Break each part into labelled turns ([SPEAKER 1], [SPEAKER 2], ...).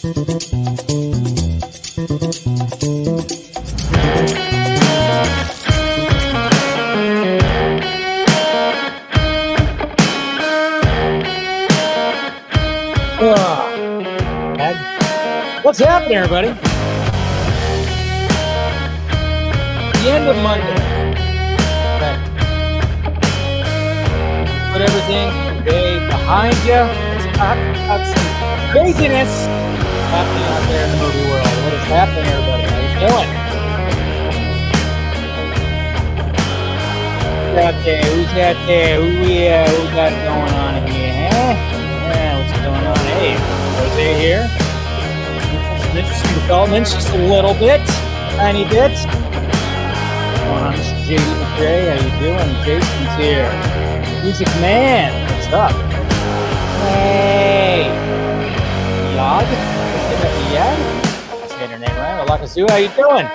[SPEAKER 1] Odin's
[SPEAKER 2] some craziness happening out there in the movie world. What is happening, everybody? How you doing? Who's out there? Who's out there? Who we uh, who got going on here? Huh? Yeah, what's going on? Hey, they here? Some interesting developments, just a little bit, tiny bit. What's going on, Mr. JD McRae? How you doing? Jason's here. Music Man, what's up? Yog? I'm saying your name right. Alakazoo, how you doing?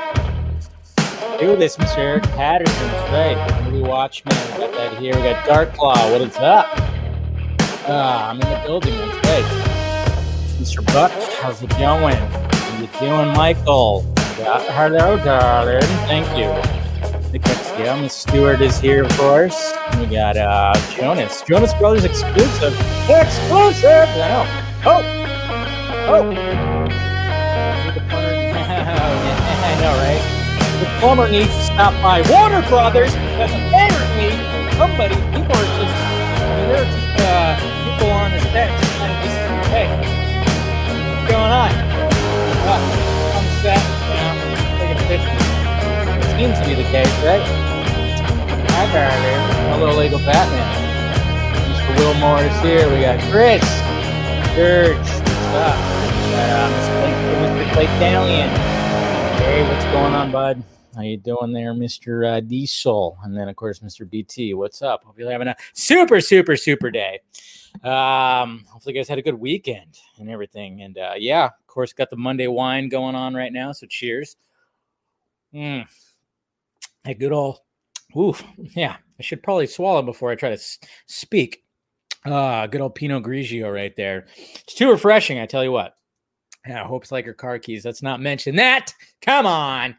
[SPEAKER 2] Do this, Mr. Patterson. That's right. Movie Watchmen. We got that here. We got Dark Claw. What is up? Ah, I'm in the building. That's right. Mr. Buck, how's it going? How you doing, Michael? Yeah, hello, darling. Thank you. The yeah, Miss Stewart is here, of course. We got uh Jonas. Jonas Brothers exclusive. Exclusive! I know. Oh! Oh! I know, right? The plumber needs to stop by Warner Brothers because apparently somebody, people are just, I mean, there are just uh, people on the set just kind of hey, what's going on? Uh, on the set, you know, taking pictures. Seems to be the case, right? Hi, darling. A little legal Batman. Mr. Wilmore is here. We got Chris, Serge, what's up? Uh, Mr. Clay, Mr. Dalian. Hey, what's going on, bud? How you doing there, Mr. Uh, Diesel? And then, of course, Mr. BT. What's up? Hope you're having a super, super, super day. Um, hopefully, you guys had a good weekend and everything. And uh, yeah, of course, got the Monday wine going on right now. So cheers. Mm. Hey, good old. Oof. Yeah, I should probably swallow before I try to s- speak. Ah, good old Pinot Grigio right there. It's too refreshing, I tell you what. Yeah, I hope it's like her car keys. Let's not mention that. Come on.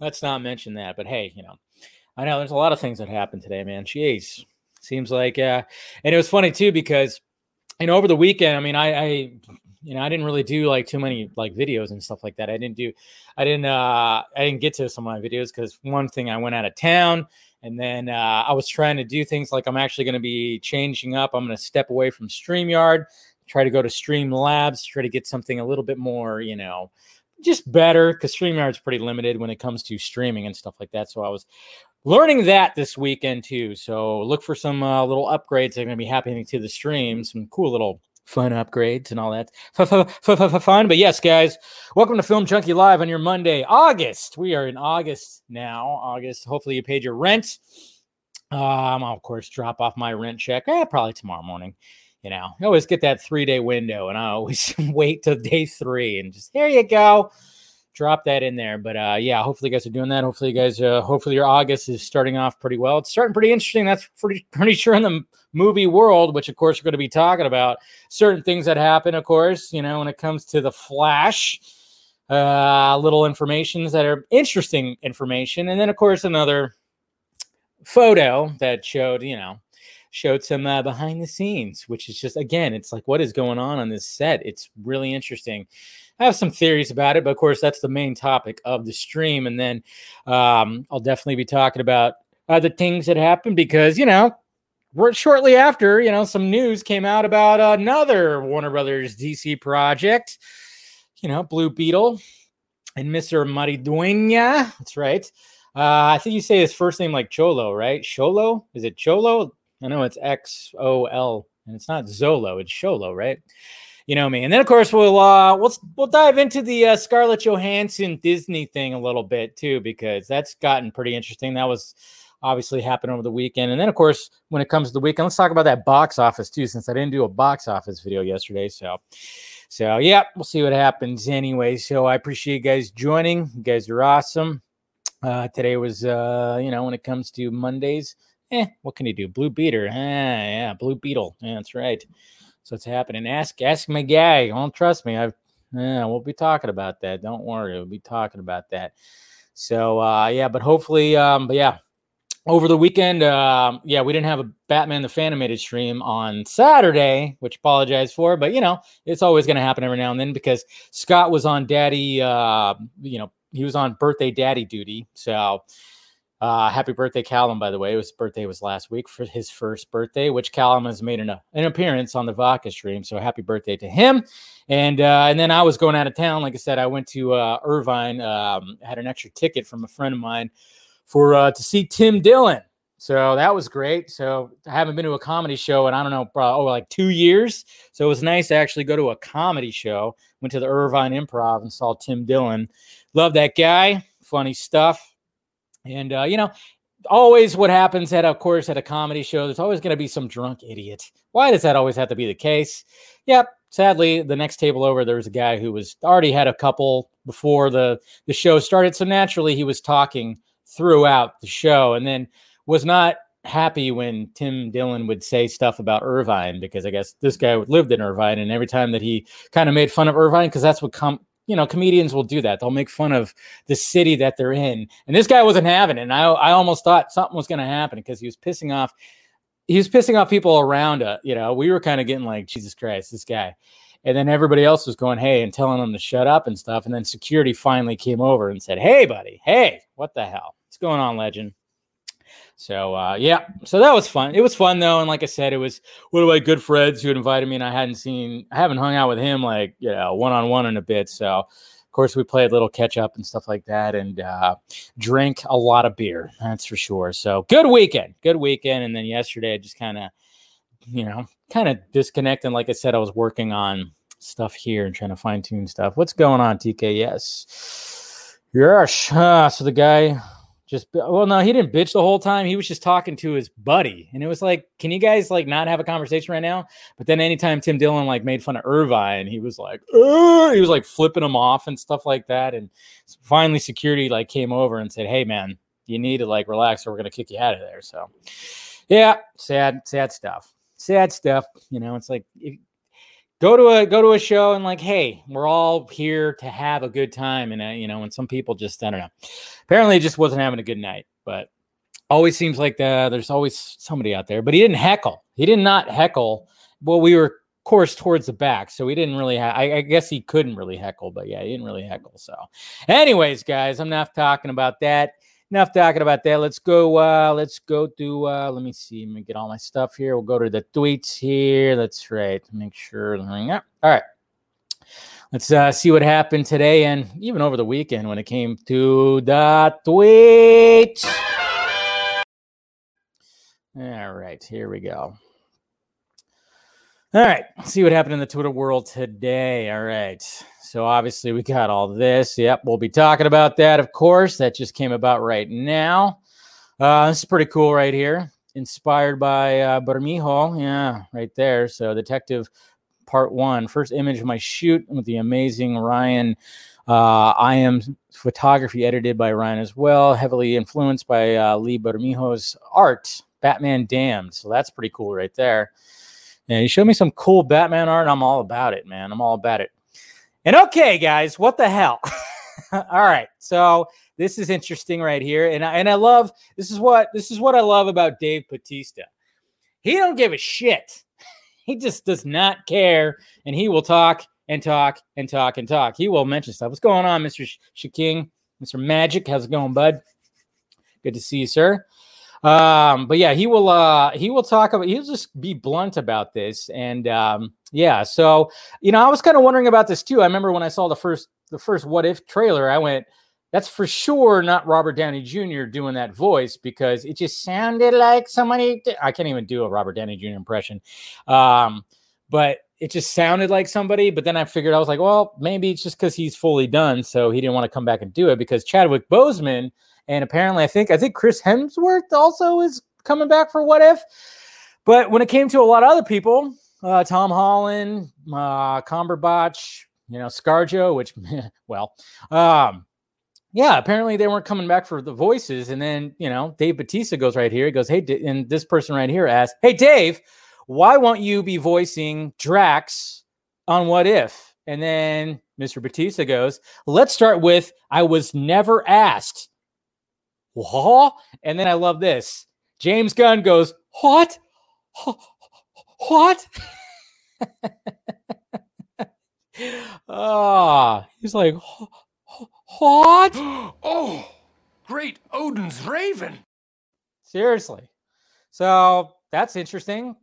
[SPEAKER 2] Let's not mention that. But hey, you know, I know there's a lot of things that happened today, man. Jeez. Seems like uh and it was funny too because you know over the weekend, I mean, I I you know, I didn't really do like too many like videos and stuff like that. I didn't do I didn't uh I didn't get to some of my videos because one thing I went out of town and then uh, I was trying to do things like I'm actually going to be changing up. I'm going to step away from StreamYard, try to go to Stream Streamlabs, try to get something a little bit more, you know, just better because StreamYard's pretty limited when it comes to streaming and stuff like that. So I was learning that this weekend too. So look for some uh, little upgrades that are going to be happening to the stream, some cool little fun upgrades and all that fun. But yes, guys, welcome to Film Junkee Live on your Monday, August. We are in August now. August. Hopefully, you paid your rent. Um, I'll of course drop off my rent check. Eh, probably tomorrow morning. You know, I always get that three day window, and I always wait till day three and just here you go, drop that in there. But uh, yeah, hopefully you guys are doing that. Hopefully you guys, uh, hopefully your August is starting off pretty well. It's starting pretty interesting. That's pretty pretty sure in the movie world, which of course we're going to be talking about certain things that happen. Of course, you know when it comes to the Flash, uh, little informations that are interesting information, and then of course another photo that showed you know showed some uh, behind the scenes, which is just again, it's like what is going on on this set. It's really interesting. I have some theories about it, but of course, that's the main topic of the stream. And then um, I'll definitely be talking about other things that happened because you know, shortly after you know some news came out about another Warner Brothers DC project. You know, Blue Beetle and Mister Mariduena. That's right. Uh, I think you say his first name like Cholo, right? Cholo? Is it Cholo? I know it's X O L, and it's not Zolo. It's Sholo, right? You know me. And then of course we'll uh we'll we'll dive into the uh, Scarlett Johansson Disney thing a little bit too because that's gotten pretty interesting. That was obviously happened over the weekend. And then of course when it comes to the weekend, let's talk about that box office too since I didn't do a box office video yesterday. So so yeah, we'll see what happens anyway. So I appreciate you guys joining. You guys are awesome. Uh, today was uh, you know, when it comes to Mondays, Eh, what can he do? Blue Beater. Ah, yeah, Blue Beetle. Yeah, that's right. So it's happening. Ask ask my guy. Don't trust me. I've yeah, we'll be talking about that. Don't worry, we'll be talking about that. So uh, yeah, but hopefully, um, but yeah, over the weekend, uh, yeah, we didn't have a Batman the Fanimated stream on Saturday, which apologize for, but you know, it's always going to happen every now and then because Scott was on daddy, uh, you know, he was on birthday daddy duty. So uh, happy birthday, Callum, by the way. His birthday was last week for his first birthday, which Callum has made an, an appearance on the Vodka stream. So happy birthday to him. And uh, and then I was going out of town. Like I said, I went to uh, Irvine, um, had an extra ticket from a friend of mine for uh, to see Tim Dillon. So that was great. So I haven't been to a comedy show in I don't know, oh, like two years. So it was nice to actually go to a comedy show. Went to the Irvine Improv and saw Tim Dillon. Love that guy. Funny stuff and uh, you know, always what happens at, of course, at a comedy show, there's always going to be some drunk idiot. Why does that always have to be the case? Yep. Sadly, the next table over, there was a guy who was already had a couple before the the show started. So naturally, he was talking throughout the show, and then was not happy when Tim Dillon would say stuff about Irvine because I guess this guy lived in Irvine, and every time that he kind of made fun of Irvine because that's what com- you know, comedians will do that. They'll make fun of the city that they're in. And this guy wasn't having it. And I, I almost thought something was going to happen because he was pissing off. He was pissing off people around it. You know, we were kind of getting like, Jesus Christ, this guy. And then everybody else was going, hey, and telling him to shut up and stuff. And then security finally came over and said, hey, buddy, hey, what the hell? What's going on, legend? So uh, yeah, so that was fun. It was fun though, and like I said, it was one of my good friends who had invited me, and I hadn't seen, I haven't hung out with him like you know one on one in a bit. So of course we played a little catch up and stuff like that, and uh, drank a lot of beer. That's for sure. So good weekend, good weekend. And then yesterday, I just kind of, you know, kind of disconnecting. Like I said, I was working on stuff here and trying to fine tune stuff. What's going on, TK? Yes. Yes. Uh, so the guy just well no he didn't bitch the whole time. He was just talking to his buddy. And it was like can you guys like not have a conversation right now? But then anytime tim dillon like made fun of irvine he was like Ugh! he was like flipping him off and stuff like that. And finally security like came over and said hey man you need to like relax or we're gonna kick you out of there. So yeah sad sad stuff. Sad stuff you know it's like if, go to a go to a show and like hey we're all here to have a good time and uh, you know and some people just i don't know apparently just wasn't having a good night but always seems like the, there's always somebody out there but he didn't heckle. He did not heckle. Well we were course towards the back so he didn't really have I, I guess he couldn't really heckle but yeah he didn't really heckle so. Anyways guys i'm not talking about that enough talking about that. Let's go. Uh, let's go to. Uh, let me see. Let me get all my stuff here. We'll go to the tweets here. That's right. Make sure. All right. Let's uh, see what happened today and even over the weekend when it came to the tweets. All right, here we go. All right, see what happened in the Twitter world today. All right. So obviously we got all this. Yep, we'll be talking about that, of course. That just came about right now. Uh, this is pretty cool right here. Inspired by uh, Bermejo. Yeah, right there. So Detective Part One. First image of my shoot with the amazing Ryan. Uh, I am photography edited by Ryan as well. Heavily influenced by uh, Lee Bermejo's art. Batman Damned. So that's pretty cool right there. And he showed me some cool Batman art. I'm all about it, man. I'm all about it. And okay, guys, what the hell? All right, so this is interesting right here, and I, and I love this is what this is what I love about Dave Batista. He don't give a shit. He just does not care, and he will talk and talk and talk and talk. He will mention stuff. What's going on, Mister Shaking, Mister Magic? How's it going, bud? Good to see you, sir. Um, but yeah, he will uh he will talk about he'll just be blunt about this. And um, yeah, so you know, I was kind of wondering about this too. I remember when I saw the first the first what if trailer, I went, that's for sure not Robert Downey Jr. doing that voice because it just sounded like somebody. I can't even do a Robert Downey Jr. impression, um, but it just sounded like somebody. But then I figured I was like, well, maybe it's just because he's fully done, so he didn't want to come back and do it because Chadwick Boseman and apparently, I think I think Chris Hemsworth also is coming back for What If. But when it came to a lot of other people, uh, Tom Holland, uh, Cumberbatch, you know, ScarJo, which, well, um, yeah, apparently they weren't coming back for the voices. And then, you know, Dave Batista goes right here. He goes, Hey, and this person right here asks, Hey, Dave, why won't you be voicing Drax on What If? And then Mr. Batista goes, Let's start with I was never asked. What? And then I love this. James Gunn goes, What? What? Ah, oh, he's like, what?
[SPEAKER 1] oh, great Odin's raven.
[SPEAKER 2] Seriously. So that's interesting.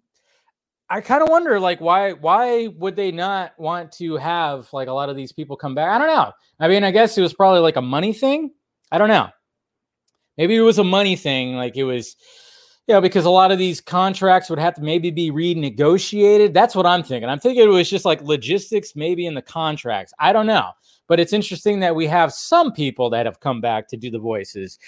[SPEAKER 2] I kind of wonder, like, why why would they not want to have like a lot of these people come back? I don't know. I mean, I guess it was probably like a money thing. I don't know. Maybe it was a money thing, like it was, you know, because a lot of these contracts would have to maybe be renegotiated. That's what I'm thinking. I'm thinking it was just like logistics, maybe in the contracts. I don't know. But it's interesting that we have some people that have come back to do the voices,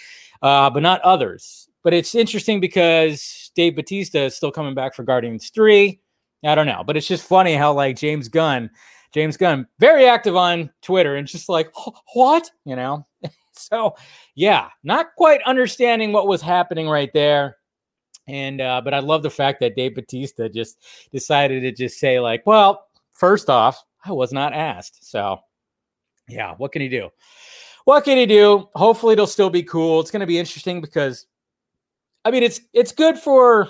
[SPEAKER 2] uh, but not others. But it's interesting because Dave Batista is still coming back for Guardians 3. I don't know. But it's just funny how, like, James Gunn, James Gunn, very active on Twitter and just like, what? You know? So, yeah, not quite understanding what was happening right there. And, uh, but I love the fact that Dave Batista just decided to just say, like, well, first off, I was not asked. So, yeah, what can he do? What can he do? Hopefully, it'll still be cool. It's going to be interesting because, I mean, it's it's good for.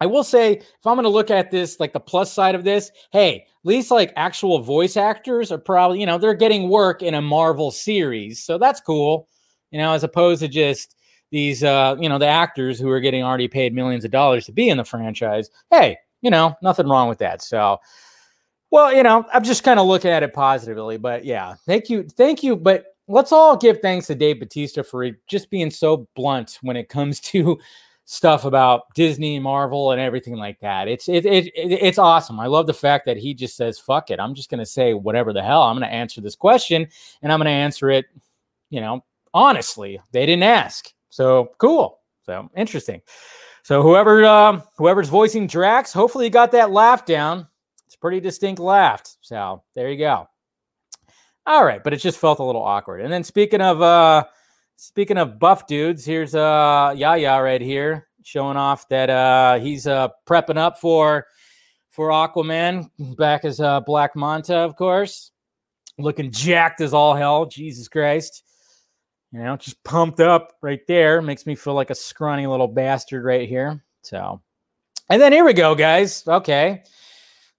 [SPEAKER 2] I will say, if I'm going to look at this, like the plus side of this, hey, at least like actual voice actors are probably, you know, they're getting work in a Marvel series, so that's cool, you know, as opposed to just these, uh, you know, the actors who are getting already paid millions of dollars to be in the franchise. Hey, you know, nothing wrong with that. So well, you know, I'm just kind of looking at it positively, but yeah, thank you, thank you. But let's all give thanks to Dave Batista for just being so blunt when it comes to stuff about Disney, Marvel, and everything like that. It's it, it, it it's awesome. I love the fact that he just says, "Fuck it, I'm just going to say whatever the hell. I'm going to answer this question, and I'm going to answer it, you know, honestly. They didn't ask, so cool. So interesting. So whoever uh, whoever's voicing Drax, hopefully you got that laugh down It's pretty distinct laugh. So there you go. All right, but it just felt a little awkward. And then speaking of uh speaking of buff dudes, here's uh Yahya right here showing off that uh he's uh prepping up for for Aquaman back as uh Black Manta, of course. Looking jacked as all hell. Jesus Christ. You know, just pumped up right there. Makes me feel like a scrawny little bastard right here. So, and then here we go, guys. Okay.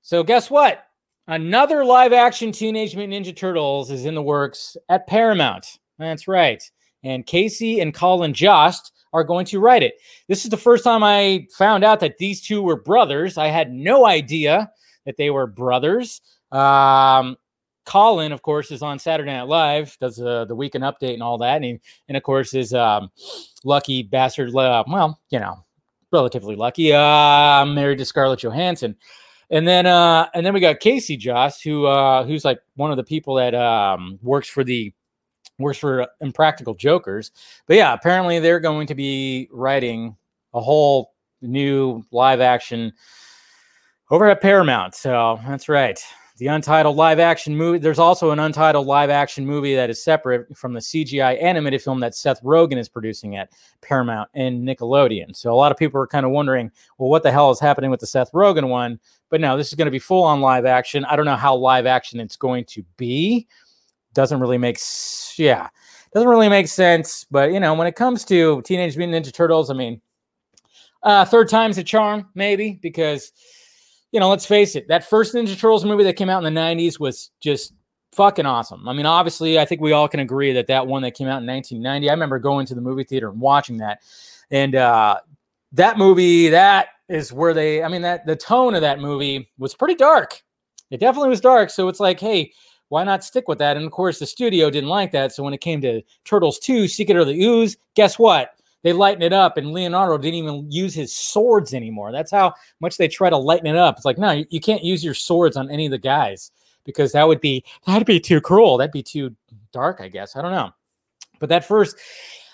[SPEAKER 2] So guess what? Another live action Teenage Mutant Ninja Turtles is in the works at Paramount. That's right. And Casey and Colin Jost are going to write it. This is the first time I found out that these two were brothers. I had no idea that they were brothers. Um, Colin, of course, is on Saturday Night Live, does uh, the weekend update and all that, and he, and of course is um, lucky bastard. Uh, well, you know, relatively lucky. Uh, married to Scarlett Johansson. And then uh and then we got Casey Jost, who uh who's like one of the people that um works for the works for Impractical Jokers. But yeah, apparently they're going to be writing a whole new live action over at Paramount. So that's right the untitled live action movie. There's also an untitled live action movie that is separate from the CGI animated film that Seth Rogen is producing at Paramount and Nickelodeon. So a lot of people are kind of wondering, well, what the hell is happening with the Seth Rogen one? But no, this is going to be full on live action. I don't know how live action it's going to be. Doesn't really make yeah, doesn't really make sense. But you know, when it comes to Teenage Mutant Ninja Turtles, I mean, uh, third time's a charm, maybe because you know, let's face it, that first Ninja Turtles movie that came out in the 90s was just fucking awesome. I mean, obviously, I think we all can agree that that one that came out in 1990, I remember going to the movie theater and watching that. And uh, that movie, that is where they, I mean, that the tone of that movie was pretty dark. It definitely was dark. So it's like, hey, why not stick with that? And of course, the studio didn't like that. So when it came to Turtles 2, Secret of the Ooze, guess what? they lighten it up, and Leonardo didn't even use his swords anymore. That's how much they try to lighten it up. It's like, no, you, can't use your swords on any of the guys because that would be that'd be too cruel. That'd be too dark, I guess. I don't know. But that first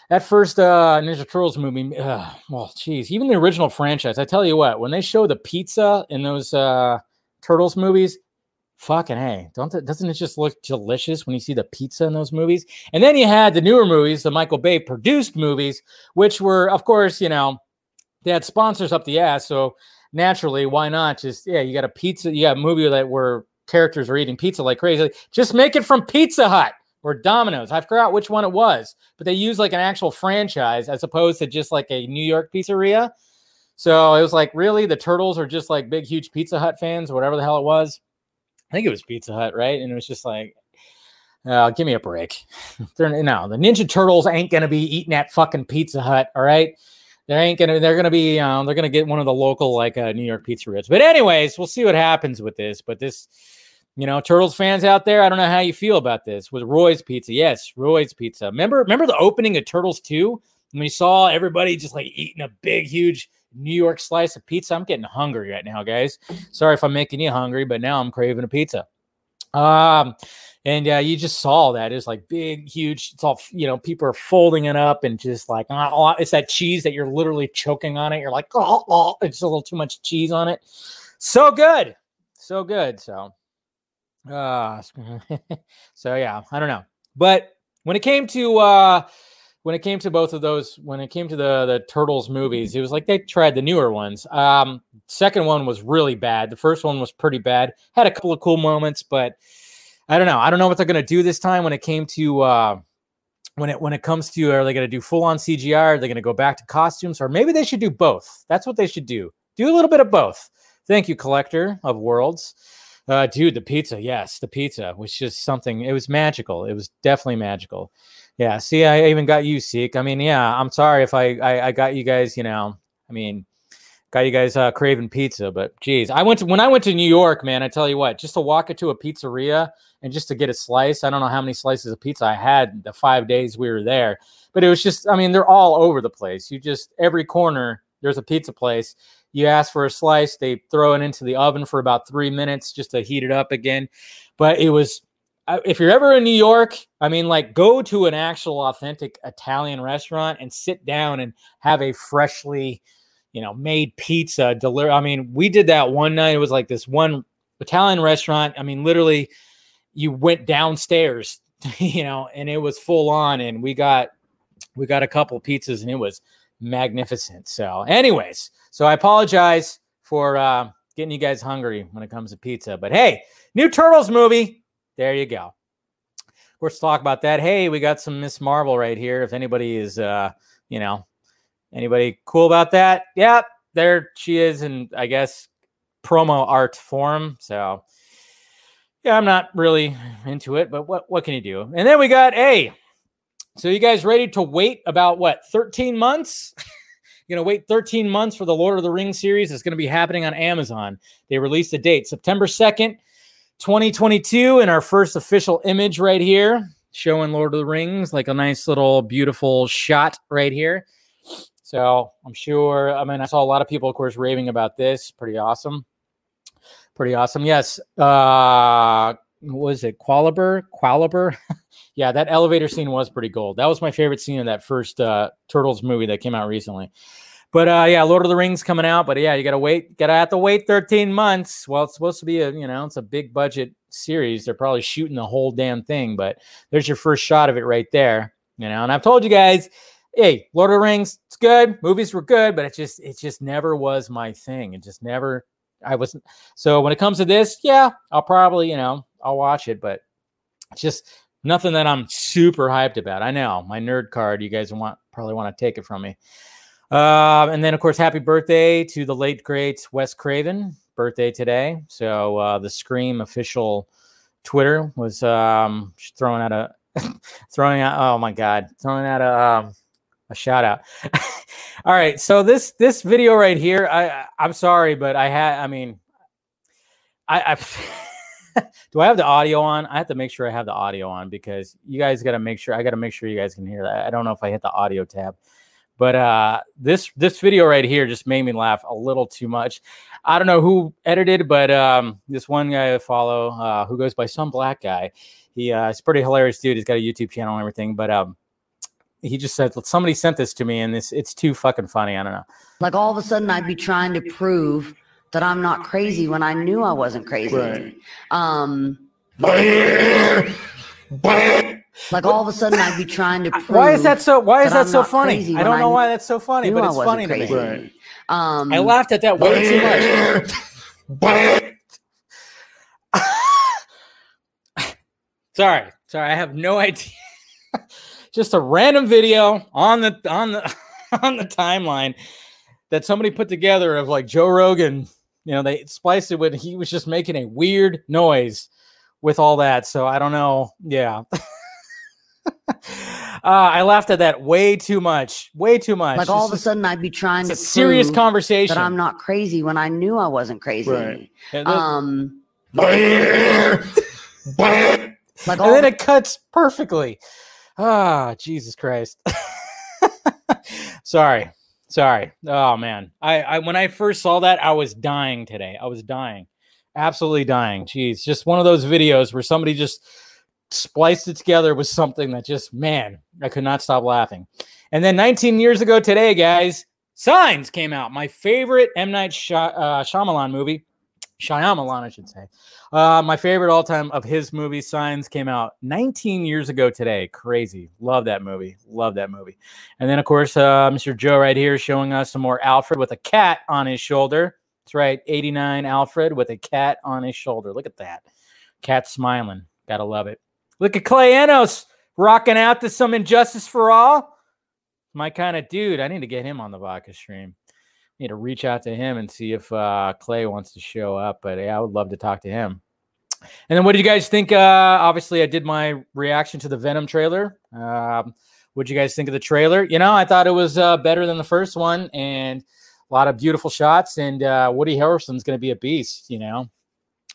[SPEAKER 2] that first uh, Ninja Turtles movie, uh, well, geez, even the original franchise. I tell you what, when they show the pizza in those uh, Turtles movies, fucking hey, don't th- doesn't it just look delicious when you see the pizza in those movies? And then you had the newer movies, the Michael Bay produced movies, which were, of course, you know, they had sponsors up the ass. So naturally, why not just yeah, you got a pizza, you got a movie that where characters are eating pizza like crazy. Just make it from Pizza Hut or Domino's. I forgot which one it was, but they used like an actual franchise as opposed to just like a New York pizzeria. So it was like, really, the turtles are just like big, huge Pizza Hut fans, or whatever the hell it was. I think it was Pizza Hut, right? And it was just like, uh, give me a break. no, the Ninja Turtles ain't gonna be eating at fucking Pizza Hut, all right? They ain't gonna. They're gonna be. Um, they're gonna get one of the local like uh, New York pizzerias. But anyways, we'll see what happens with this. But this, you know, Turtles fans out there, I don't know how you feel about this with Roy's Pizza. Yes, Roy's Pizza. Remember, remember the opening of Turtles Two when we saw everybody just like eating a big, huge New York slice of pizza. I'm getting hungry right now, guys. Sorry if I'm making you hungry, but now I'm craving a pizza. Um, and uh, you just saw that it's like big, huge. It's all you know. People are folding it up and just like oh, it's that cheese that you're literally choking on it. You're like oh, oh, it's a little too much cheese on it. So good, so good. So, uh, so yeah, I don't know, but when it came to uh when it came to both of those, when it came to the the Turtles movies, it was like they tried the newer ones. Um, second one was really bad. The first one was pretty bad. Had a couple of cool moments, but I don't know. I don't know what they're gonna do this time when it came to uh, when it when it comes to are they gonna do full on CGI? Are they gonna go back to costumes? Or maybe they should do both. That's what they should do. Do a little bit of both. Thank you, collector of worlds. Uh, dude, the pizza, yes, the pizza was just something. It was magical. It was definitely magical. Yeah. See, I even got you, Seek. I mean, yeah, I'm sorry if I, I, I got you guys, you know, I mean, got you guys uh, craving pizza, but geez, I went to, when I went to New York, man, I tell you what, just to walk into a pizzeria and just to get a slice, I don't know how many slices of pizza I had the five days we were there, but it was just, I mean, they're all over the place. You just, every corner, there's a pizza place. You ask for a slice, they throw it into the oven for about three minutes just to heat it up again. But it was, if you're ever in New York, I mean, like go to an actual authentic Italian restaurant and sit down and have a freshly, you know, made pizza deliver. I mean, we did that one night. It was like this one Italian restaurant. I mean, literally, you went downstairs, you know, and it was full on, and we got we got a couple pizzas, and it was magnificent. So, anyways, so I apologize for uh, getting you guys hungry when it comes to pizza, but hey, new Turtles movie there you go. Let's talk about that. Hey, we got some Miss Marvel right here. If anybody is, uh, you know, anybody cool about that? Yep, there she is, and I guess promo art form. So, yeah, I'm not really into it, but what what can you do? And then we got a. So you guys ready to wait about what 13 months? You're gonna wait 13 months for the Lord of the Rings series. It's gonna be happening on Amazon. They released a date, September 2nd. 2022 and our first official image right here showing Lord of the Rings, like a nice little beautiful shot right here. So I'm sure, I mean, I saw a lot of people, of course, raving about this. Pretty awesome. Pretty awesome. Yes. Uh, was it Qualiber? Qualiber? yeah, that elevator scene was pretty gold. That was my favorite scene in that first uh, Turtles movie that came out recently. But uh, yeah, Lord of the Rings coming out. But yeah, you gotta wait. Gotta have to wait 13 months. Well, it's supposed to be a you know it's a big budget series. They're probably shooting the whole damn thing. But there's your first shot of it right there. You know, and I've told you guys, hey, Lord of the Rings, it's good. Movies were good, but it just it just never was my thing. It just never. I wasn't. So when it comes to this, yeah, I'll probably you know I'll watch it, but it's just nothing that I'm super hyped about. I know my nerd card. You guys want probably want to take it from me. Uh, and then, of course, happy birthday to the late great Wes Craven. Birthday today. So uh, the Scream official Twitter was um, throwing out a throwing out. Oh my God, throwing out a um, a shout out. All right, so this this video right here, I I'm sorry, but I had. I mean, I. I do I have the audio on? I have to make sure I have the audio on because you guys got to make sure I got to make sure you guys can hear that. I don't know if I hit the audio tab. But uh, this this video right here just made me laugh a little too much. I don't know who edited, but um, this one guy I follow uh, who goes by some black guy. He uh, he's pretty hilarious dude. He's got a YouTube channel and everything. But um, he just said somebody sent this to me, and this it's too fucking funny. I don't know.
[SPEAKER 3] Like all of a sudden, I'd be trying to prove that I'm not crazy when I knew I wasn't crazy.
[SPEAKER 1] Right.
[SPEAKER 3] Um, like all of a sudden I'd be trying to prove
[SPEAKER 2] Why is that so? Why is
[SPEAKER 3] that
[SPEAKER 2] that, so funny? I don't
[SPEAKER 3] I
[SPEAKER 2] know why that's so funny, but
[SPEAKER 3] I
[SPEAKER 2] it's
[SPEAKER 3] wasn't
[SPEAKER 2] funny to me.
[SPEAKER 1] Right.
[SPEAKER 3] Um,
[SPEAKER 2] I laughed at that way too much. Sorry, sorry, I have no idea. Just a random video on the on the on the timeline that somebody put together of like Joe Rogan. You know, they spliced it with he was just making a weird noise with all that. So I don't know. Yeah. Uh, I laughed at that way too much. Way too much.
[SPEAKER 3] like all
[SPEAKER 2] It's
[SPEAKER 3] of a sudden I'd be trying
[SPEAKER 2] it's
[SPEAKER 3] to
[SPEAKER 2] a serious conversation.
[SPEAKER 3] that I'm not crazy when I knew I wasn't crazy.
[SPEAKER 1] Right.
[SPEAKER 2] And then-
[SPEAKER 3] Um, like
[SPEAKER 2] and then it cuts perfectly. Ah, Jesus Christ. sorry. Sorry. Oh man. I, I when I first saw that, I was dying today. I was dying. Absolutely dying. Jeez. Just one of those videos where somebody just spliced it together with something that just, man, I could not stop laughing. And then 19 years ago today, guys, Signs came out. My favorite M. Night Shy- uh, Shyamalan movie. Shyamalan, I should say. Uh, my favorite all time of his movie, Signs, came out 19 years ago today. Crazy. Love that movie. Love that movie. And then, of course, uh, Mr. Joe right here showing us some more Alfred with a cat on his shoulder. That's right. 89 Alfred with a cat on his shoulder. Look at that. Cat smiling. Gotta love it. Look at Clay Enos rocking out to some Injustice for All. My kind of dude. I need to get him on the vodka stream I need to reach out to him and see if uh, Clay wants to show up. But yeah, I would love to talk to him. And then, what did you guys think? Uh, obviously, I did my reaction to the Venom trailer. Um, what did you guys think of the trailer? You know, I thought it was uh, better than the first one, and a lot of beautiful shots. And uh, Woody Harrelson's going to be a beast, you know.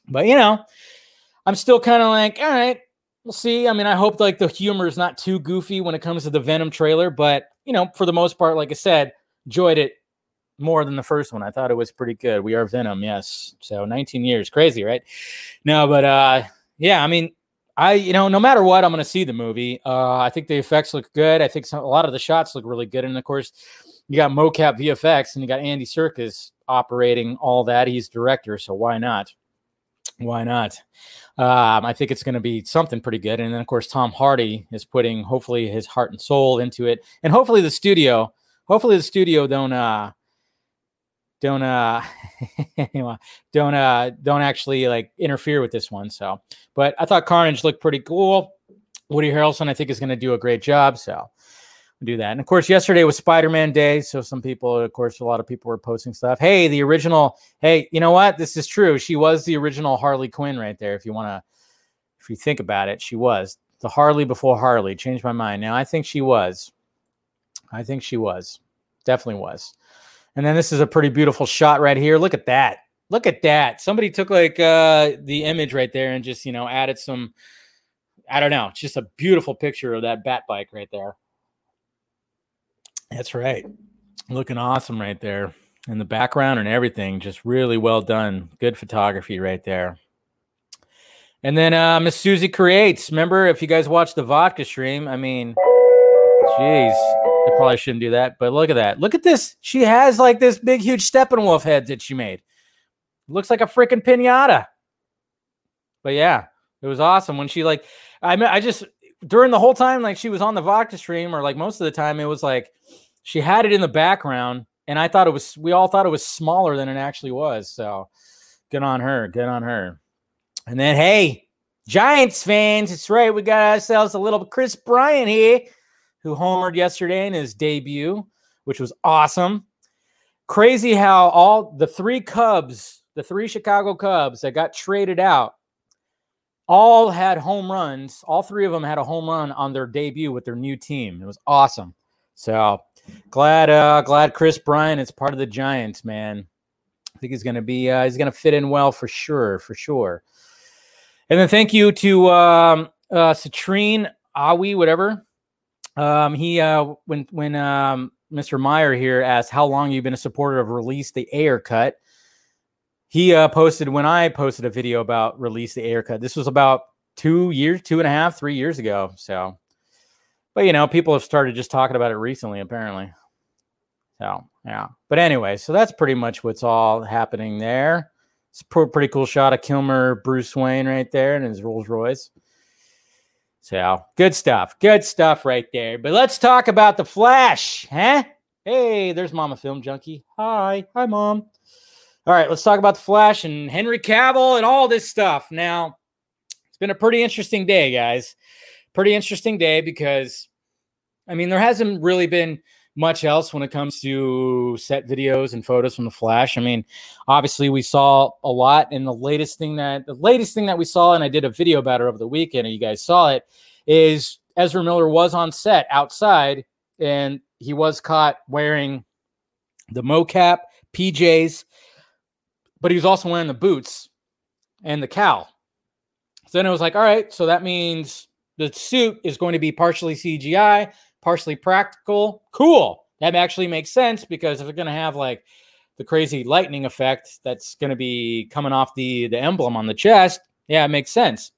[SPEAKER 2] But you know, I'm still kind of like, all right, we'll see. I mean, I hope like the humor is not too goofy when it comes to the Venom trailer, but you know, for the most part, like I said, enjoyed it more than the first one. I thought it was pretty good. We are Venom, yes. So 19 years, crazy, right? No, but uh yeah, I mean, I you know, no matter what, I'm going to see the movie. Uh I think the effects look good. I think some, a lot of the shots look really good and of course, you got mocap VFX and you got Andy Serkis operating all that. He's director, so why not? Why not? Um, I think it's going to be something pretty good. And then, of course, Tom Hardy is putting hopefully his heart and soul into it, and hopefully the studio, hopefully the studio don't uh don't uh don't uh don't actually like interfere with this one. So, but I thought Carnage looked pretty cool. Woody Harrelson, I think, is going to do a great job. So do that. And of course, yesterday was Spider Man Day. So some people, of course, a lot of people were posting stuff. Hey, the original. Hey, you know what? This is true. She was the original Harley Quinn right there. If you want to, if you think about it, she was the Harley before Harley. Changed my mind. Now I think she was. I think she was. Definitely was. And then this is a pretty beautiful shot right here. Look at that. Look at that. Somebody took like uh the image right there and just, you know, added some I don't know, just a beautiful picture of that bat bike right there. That's right. Looking awesome right there. In the background and everything, just really well done. Good photography right there. And then uh Miss Susie creates. Remember, if you guys watched the vodka stream, I mean, jeez, I probably shouldn't do that, but look at that. Look at this. She has like this big, huge Steppenwolf head that she made. Looks like a freaking pinata. But yeah, it was awesome when she like. I mean, I just during the whole time like she was on the vodka stream, or like most of the time, it was like she had it in the background, and I thought it was. We all thought it was smaller than it actually was. So good on her. Good on her. And then hey, Giants fans, it's right. We got ourselves a little Kris Bryant here who homered yesterday in his debut, which was awesome. Crazy how all the three Cubs, the three Chicago Cubs that got traded out, all had home runs. All three of them had a home run on their debut with their new team. It was awesome. So glad, uh, glad Kris Bryant is part of the Giants, man. I think he's gonna be, uh, he's gonna fit in well for sure, for sure. And then thank you to um, uh, Citrine Awi, whatever. Um, he uh, when when um, Mr. Meyer here asked how long you've been a supporter of Release the Ayer Cut. He uh, posted when I posted a video about Release the Ayer Cut. This was about two years, two and a half, three years ago. So, but you know, people have started just talking about it recently, apparently. So Yeah. But anyway, so that's pretty much what's all happening there. It's a pretty cool shot of Kilmer Bruce Wayne right there in his Rolls Royce. So good stuff. Good stuff right there. But let's talk about the Flash, huh? Hey, there's Mama Film Junkee. Hi. Hi, Mom. All right, let's talk about the Flash and Henry Cavill and all this stuff. Now, it's been a pretty interesting day, guys. Pretty interesting day because, I mean, there hasn't really been much else when it comes to set videos and photos from the Flash. I mean, obviously we saw a lot, and the latest thing that the latest thing that we saw, and I did a video about it over the weekend, and you guys saw it, is Ezra Miller was on set outside, and he was caught wearing the mocap, PJs, but he was also wearing the boots and the cowl. So then it was like, all right, so that means the suit is going to be partially CGI, partially practical. Cool. That actually makes sense because if they're going to have like the crazy lightning effect that's going to be coming off the the emblem on the chest, yeah, it makes sense.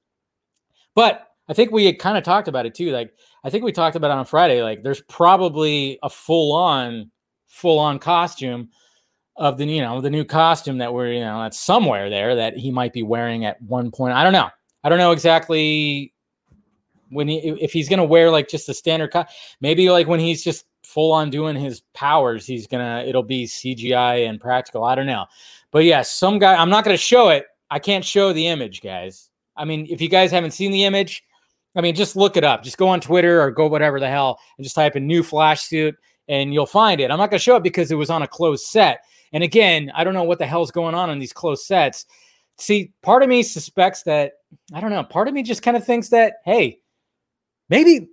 [SPEAKER 2] But I think we kind of talked about it too. Like I think we talked about it on Friday. Like there's probably a full on full on costume of the you know the new costume that we're you know that's somewhere there that he might be wearing at one point. I don't know. I don't know exactly when he if he's gonna wear like just a standard cut, maybe like when he's just full on doing his powers, he's gonna it'll be CGI and practical. I don't know, but yeah, some guy. I'm not gonna show it. I can't show the image, guys. I mean, if you guys haven't seen the image, I mean, just look it up. Just go on Twitter or go whatever the hell and just type in new flash suit and you'll find it. I'm not gonna show it because it was on a closed set. And again, I don't know what the hell's going on in these closed sets. See, part of me suspects that I don't know. Part of me just kind of thinks that hey, Maybe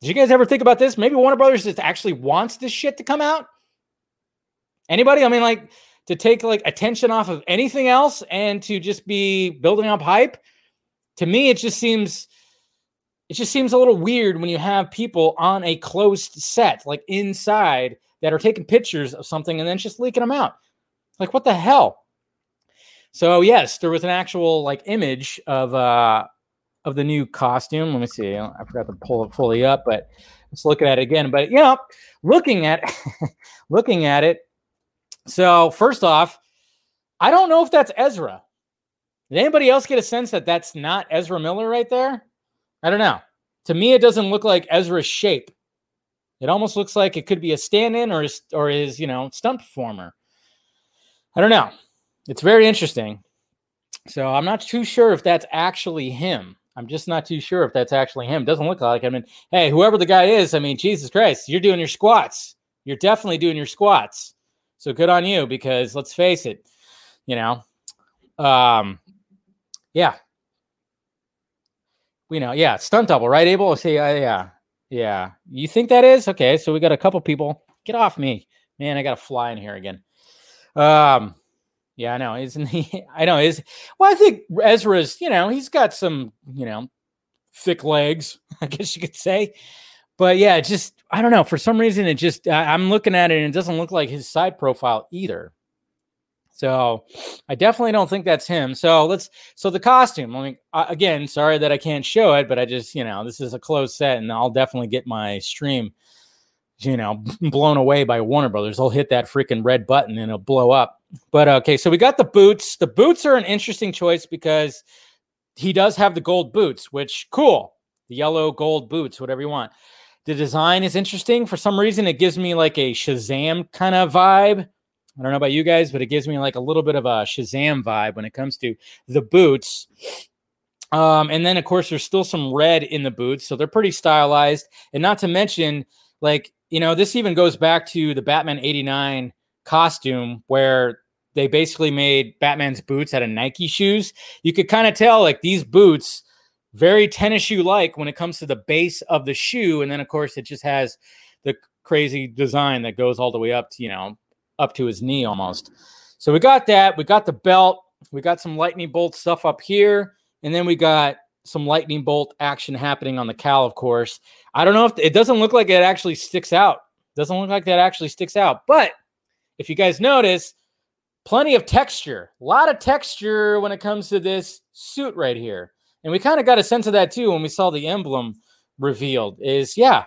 [SPEAKER 2] did you guys ever think about this? Maybe Warner Brothers just actually wants this shit to come out. Anybody? I mean, like to take like attention off of anything else and to just be building up hype. To me, it just seems it just seems a little weird when you have people on a closed set, like inside, that are taking pictures of something and then just leaking them out. Like, what the hell? So yes, there was an actual like image of uh of the new costume. Let me see. I forgot to pull it fully up, but let's look at it again. But you know, looking at looking at it. So first off, I don't know if that's Ezra. Did anybody else get a sense that that's not Ezra Miller right there? I don't know. To me, it doesn't look like Ezra's shape. It almost looks like it could be a stand-in or his, or his, you know, stunt performer. I don't know. It's very interesting. So I'm not too sure if that's actually him. I'm just not too sure if that's actually him. Doesn't look like. I mean, hey, whoever the guy is, I mean, Jesus Christ, you're doing your squats. You're definitely doing your squats. So good on you because let's face it, you know, um, yeah, we know, yeah, stunt double, right? Able see, uh, yeah, yeah. You think that is okay? So we got a couple people. Get off me, man! I got to fly in here again. Um, yeah, I know. Isn't he? I know. Is well, I think Ezra's. You know, he's got some. You know, thick legs. I guess you could say. But yeah, just I don't know. For some reason, it just I, I'm looking at it and it doesn't look like his side profile either. So I definitely don't think that's him. So let's. So the costume. I mean, again, sorry that I can't show it, but I just you know this is a closed set, and I'll definitely get my stream you know, blown away by Warner Brothers. They'll hit that freaking red button and it'll blow up. But uh, okay, so we got the boots. The boots are an interesting choice because he does have the gold boots, which cool. The yellow gold boots, whatever you want. The design is interesting. For some reason, it gives me like a Shazam kind of vibe. I don't know about you guys, but it gives me like a little bit of a Shazam vibe when it comes to the boots. Um, and then of course there's still some red in the boots, so they're pretty stylized. And not to mention, like you know, this even goes back to the Batman 89 costume where they basically made Batman's boots out of Nike shoes. You could kind of tell like these boots very tennis shoe like when it comes to the base of the shoe and then of course it just has the crazy design that goes all the way up to, you know, up to his knee almost. So we got that, we got the belt, we got some lightning bolt stuff up here and then we got some lightning bolt action happening on the cowl, of course. I don't know if it doesn't look like it actually sticks out. Doesn't look like that actually sticks out. But if you guys notice, plenty of texture, a lot of texture when it comes to this suit right here. And we kind of got a sense of that too when we saw the emblem revealed. Is yeah,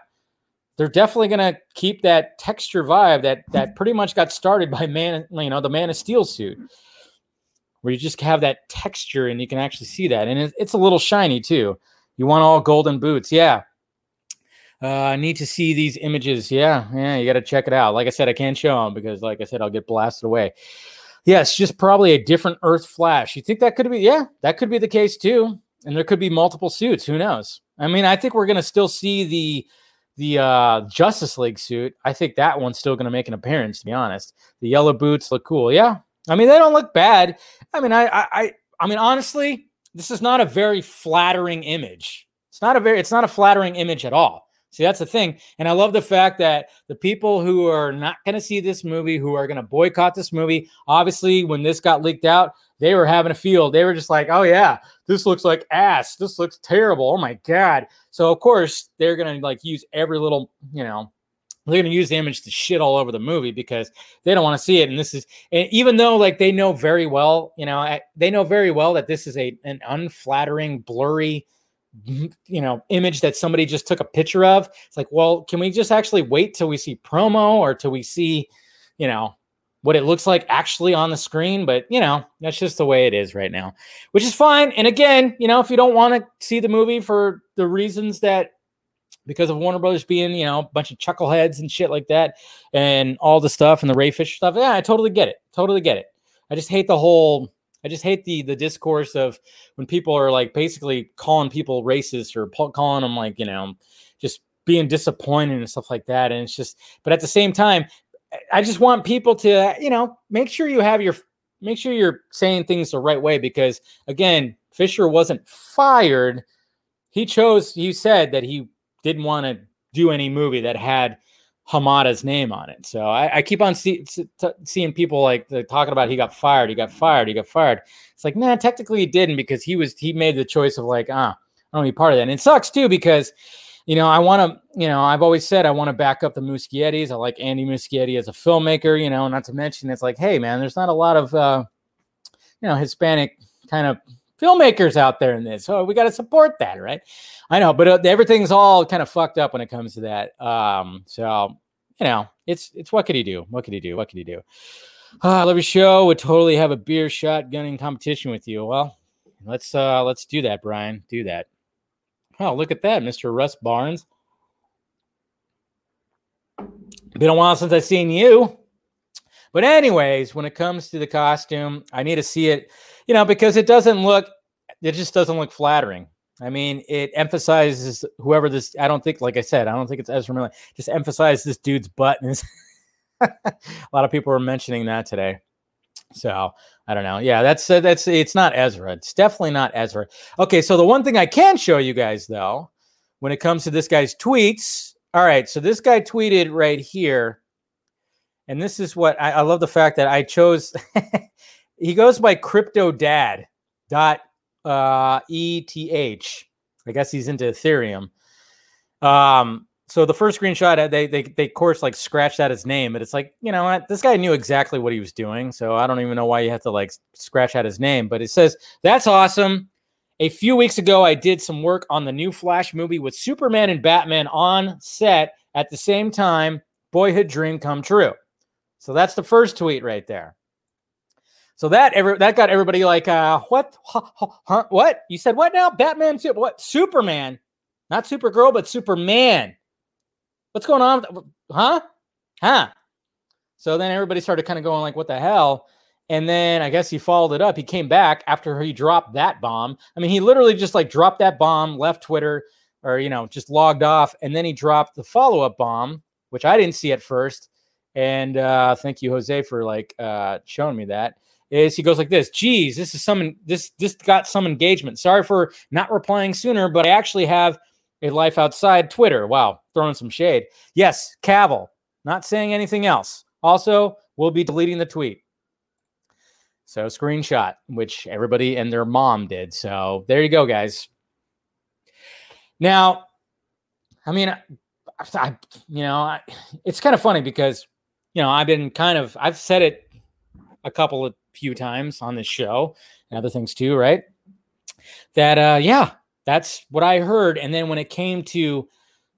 [SPEAKER 2] they're definitely going to keep that texture vibe that that pretty much got started by man, you know, the Man of Steel suit, where you just have that texture and you can actually see that, and it, it's a little shiny too. You want all golden boots, yeah. Uh, I need to see these images. Yeah, yeah, you got to check it out. Like I said, I can't show them because, like I said, I'll get blasted away. Yes, just probably a different Earth Flash. You think that could be? Yeah, that could be the case too. And there could be multiple suits. Who knows? I mean, I think we're going to still see the the uh, Justice League suit. I think that one's still going to make an appearance. To be honest, the yellow boots look cool. Yeah, I mean they don't look bad. I mean, I I I mean honestly, this is not a very flattering image. It's not a very it's not a flattering image at all. See, that's the thing. And I love the fact that the people who are not going to see this movie, who are going to boycott this movie, obviously, when this got leaked out, they were having a field. They were just like, oh, yeah, this looks like ass. This looks terrible. Oh, my God. So, of course, they're going to like use every little, you know, they're going to use the image to shit all over the movie because they don't want to see it. And this is, and even though like they know very well, you know, eh, they know very well that this is a an unflattering, blurry, you know image that somebody just took a picture of it's like well can we just actually wait till we see promo or till we see you know what it looks like actually on the screen but you know that's just the way it is right now which is fine and again you know if you don't want to see the movie for the reasons that because of Warner Brothers being, you know, a bunch of chuckleheads and shit like that, and all the stuff and the Ray Fisher stuff. Yeah, I totally get it. Totally get it. I just hate the whole I just hate the the discourse of when people are like basically calling people racist or calling them like you know just being disappointed and stuff like that. And it's just, but at the same time, I just want people to you know make sure you have your make sure you're saying things the right way because again, Fisher wasn't fired. He chose. He said that he didn't want to do any movie that had Hamada's name on it. So I, I keep on see, seeing people like talking about he got fired, he got fired, he got fired. It's like, man, technically he didn't because he was he made the choice of like, ah, I don't want to be part of that. And it sucks too because you know I want to, you know, I've always said I want to back up the Muschiettis. I like Andy Muschietti as a filmmaker, you know, not to mention it's like, hey man, there's not a lot of uh, you know Hispanic kind of filmmakers out there in this. So we got to support that, right? I know, but uh, everything's all kind of fucked up when it comes to that. Um, so you know, it's it's what could he do? What could he do? What could he do? Uh, love your show. Would totally have a beer shotgunning competition with you. Well, let's uh let's do that, Brian. Do that. Oh, look at that, Mr. Russ Barnes. Been a while since I've seen you. But anyways, when it comes to the costume, I need to see it you know, because it doesn't look, it just doesn't look flattering. I mean, it emphasizes whoever this. I don't think, like I said, I don't think it's Ezra Miller. Just emphasize this dude's butt. And a lot of people were mentioning that today. So I don't know. Yeah, that's uh, that's it's not Ezra. It's definitely not Ezra. Okay, so the one thing I can show you guys though, when it comes to this guy's tweets. All right, so this guy tweeted right here, and this is what I, I love the fact that I chose. he goes by crypto dad dot uh, eth i guess he's into ethereum. Um so the first screenshot uh, they they they of course like scratched out his name but it's like you know what? This guy knew exactly what he was doing so i don't even know why you have to like scratch out his name but it says that's awesome. A few weeks ago i did some work on the new flash movie with superman and batman on set at the same time. Boyhood dream come true. So that's the first tweet right there so that ever that got everybody like, uh, what? Huh, huh, what? You said what now? Batman? What? Superman? Not Supergirl, but Superman. What's going on? Huh? Huh? So then everybody started kind of going like, what the hell? And then I guess he followed it up. He came back after he dropped that bomb. I mean, he literally just like dropped that bomb, left Twitter, or you know, just logged off, and then he dropped the follow-up bomb, which I didn't see at first. And uh, thank you, Jose, for like uh, showing me that is he goes like this geez this is some this this got some engagement. Sorry for not replying sooner but i actually have a life outside twitter. Wow throwing some shade. Yes cavill not saying anything else. Also we'll be deleting the tweet. So screenshot which everybody and their mom did. So there you go guys. Now i mean I, I you know I, it's kind of funny because you know i've been kind of i've said it a couple of few times on this show and other things too, right? That uh yeah, that's what I heard. And then when it came to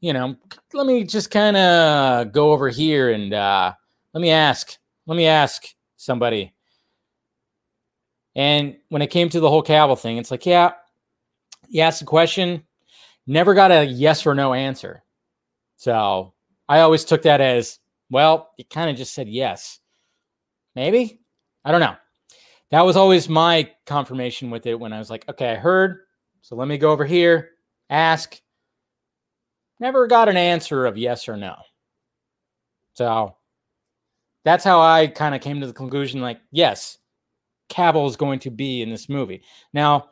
[SPEAKER 2] you know, let me just kind of go over here and uh, let me ask, let me ask somebody. And when it came to the whole Cavill thing, it's like, yeah, you asked a question, never got a yes or no answer. So I always took that as, well, you kind of just said yes. Maybe? I don't know. That was always my confirmation with it when I was like, okay, I heard. So let me go over here, ask. Never got an answer of yes or no. So that's how I kind of came to the conclusion like, yes, Cavill is going to be in this movie. Now,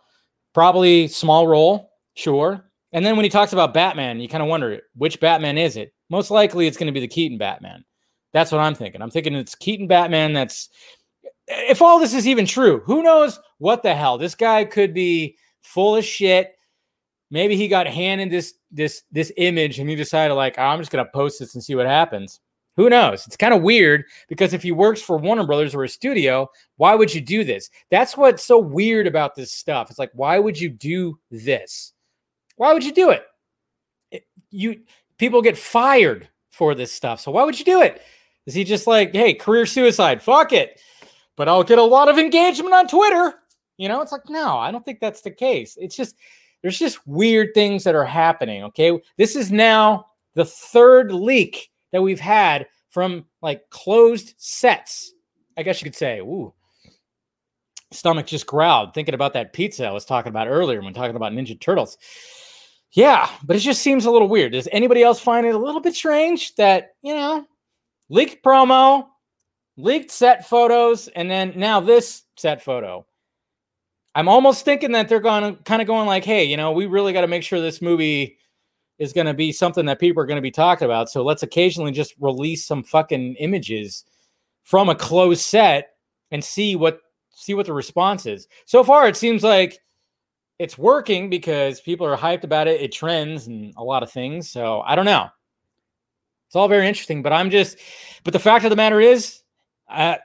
[SPEAKER 2] probably small role, sure. And then when he talks about Batman, you kind of wonder which Batman is it? Most likely it's going to be the Keaton Batman. That's what I'm thinking. I'm thinking it's Keaton Batman that's if all this is even true, who knows what the hell? This guy could be full of shit. Maybe he got handed this this this image and he decided like, oh, I'm just gonna post this and see what happens. Who knows? It's kind of weird because if he works for Warner Brothers or a studio, why would you do this? That's what's so weird about this stuff. It's like, why would you do this? Why would you do it? it you people get fired for this stuff. So why would you do it? Is he just like, hey, career suicide? Fuck it. But I'll get a lot of engagement on Twitter. You know, it's like, no, I don't think that's the case. It's just there's just weird things that are happening. Okay. This is now the third leak that we've had from like closed sets. I guess you could say, ooh, stomach just growled thinking about that pizza I was talking about earlier when talking about Ninja Turtles. Yeah, but it just seems a little weird. Does anybody else find it a little bit strange that, you know, leaked promo, leaked set photos, and then now this set photo? I'm almost thinking that they're going kind of going like, hey, you know, we really got to make sure this movie is going to be something that people are going to be talking about. So let's occasionally just release some fucking images from a closed set and see what see what the response is. So far, it seems like it's working because people are hyped about it. It trends and a lot of things. So I don't know. It's all very interesting, but I'm just. But the fact of the matter is, uh,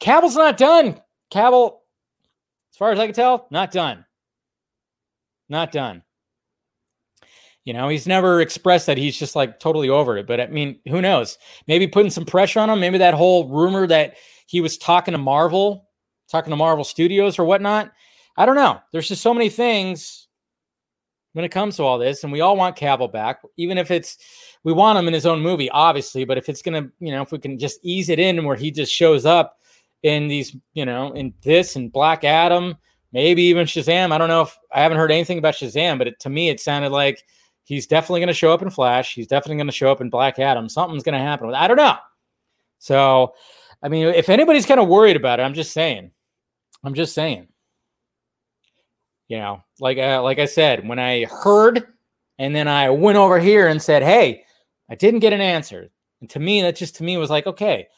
[SPEAKER 2] Cavill's not done. Cavill, as far as I can tell, not done. Not done. You know, he's never expressed that he's just like totally over it. But I mean, who knows? Maybe putting some pressure on him. Maybe that whole rumor that he was talking to Marvel, talking to Marvel Studios or whatnot. I don't know. There's just so many things when it comes to all this, and we all want Cavill back, even if it's we want him in his own movie, obviously. But if it's gonna, you know, if we can just ease it in where he just shows up in these, you know, in this and Black Adam, maybe even Shazam. I don't know if I haven't heard anything about Shazam, but it, to me, it sounded like He's definitely to show up in Flash. He's definitely to show up in Black Adam. Something's to happen. I don't know. So, I mean, if anybody's kind of worried about it, I'm just saying. I'm just saying. You know, like uh, like I said, when I heard, and then I went over here and said, "Hey, I didn't get an answer." And to me, that just to me was like, okay.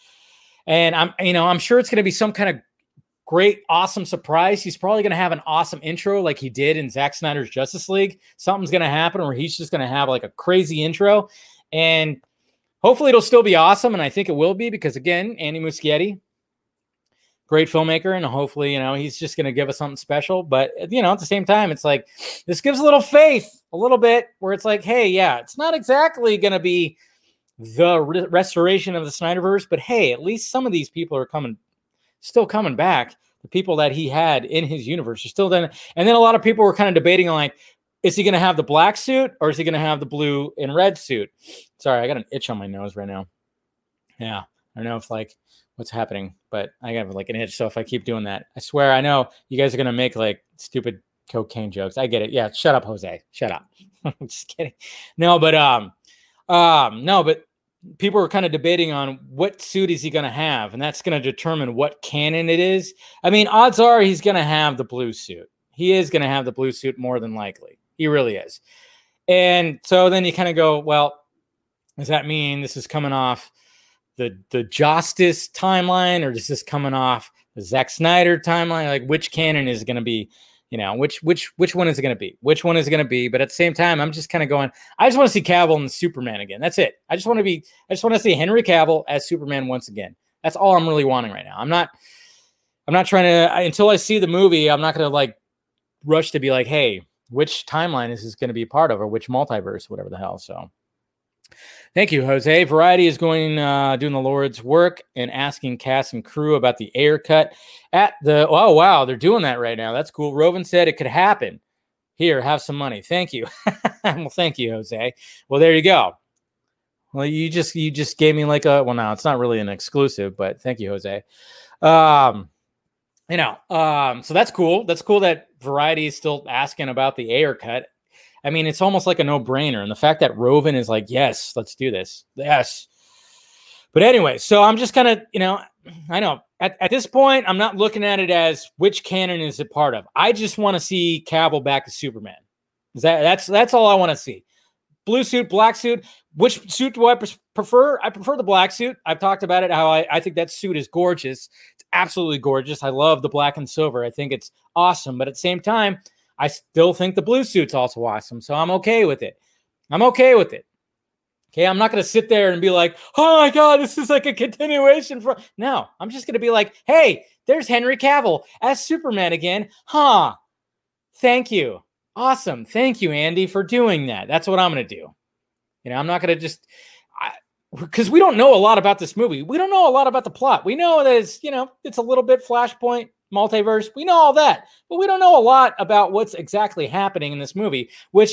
[SPEAKER 2] And I'm, you know, I'm sure it's going to be some kind of great, awesome surprise. He's probably going to have an awesome intro like he did in Zack Snyder's Justice League. Something's going to happen where he's just going to have like a crazy intro. And hopefully it'll still be awesome. And I think it will be because, again, Andy Muschietti, great filmmaker. And hopefully, you know, he's just going to give us something special. But, you know, at the same time, it's like this gives a little faith, a little bit where it's like, hey, yeah, it's not exactly going to be the re- restoration of the Snyderverse, but hey, at least some of these people are coming still coming back. The people that he had in his universe are still then. And then a lot of people were kind of debating like, is he going to have the black suit or is he going to have the blue and red suit? Sorry, I got an itch on my nose right now. Yeah, I don't know if like what's happening, but I got like an itch. So if I keep doing that, I swear I know you guys are to make like stupid cocaine jokes. I get it. Yeah, shut up, Jose. Shut up. I'm just kidding. No, but um, um, no, but people were kind of debating on what suit is he to have, and that's to determine what canon it is. I mean, odds are he's to have the blue suit. He is to have the blue suit more than likely. He really is. And so then you kind of go, well, does that mean this is coming off the the Justice timeline, or is this coming off the Zack Snyder timeline? Like, which canon is going to be you know which which which one is it going to be? Which one is it going to be? But at the same time i'm just kind of going i just want to see cavill and superman again. That's it. I just want to be i just want to see henry cavill as superman once again. That's all i'm really wanting right now. I'm not i'm not trying to until i see the movie i'm not going to like rush to be like hey which timeline is this going to be a part of or which multiverse whatever the hell so Thank you, Jose. Variety is going uh, doing the Lord's work and asking cast and crew about the Ayer Cut at the. Oh wow, they're doing that right now. That's cool. Roven said it could happen. Here, have some money. Thank you. well, thank you, Jose. Well, there you go. Well, you just you just gave me like a well, now it's not really an exclusive, but thank you, Jose. Um, you know, um, so that's cool. That's cool that Variety is still asking about the Ayer Cut. I mean, it's almost like a no brainer. And the fact that Roven is like, yes, let's do this. Yes. But anyway, so I'm just kind of, you know, I know at, at this point, I'm not looking at it as which canon is it part of. I just want to see Cavill back as Superman. Is that that's that's all I want to see. Blue suit, black suit. Which suit do I prefer? I prefer the black suit. I've talked about it how I, I think that suit is gorgeous. It's absolutely gorgeous. I love the black and silver. I think it's awesome. But at the same time, I still think the blue suit's also awesome. So I'm okay with it. I'm okay with it. Okay, I'm not going to sit there and be like, "Oh my god, this is like a continuation from." No, I'm just going to be like, "Hey, there's Henry Cavill as Superman again." Huh. Thank you. Awesome. Thank you, Andy, for doing that. That's what I'm going to do. You know, I'm not going to just because we don't know a lot about this movie. We don't know a lot about the plot. We know that it's, you know, it's a little bit Flashpoint multiverse. We know all that, but we don't know a lot about what's exactly happening in this movie, which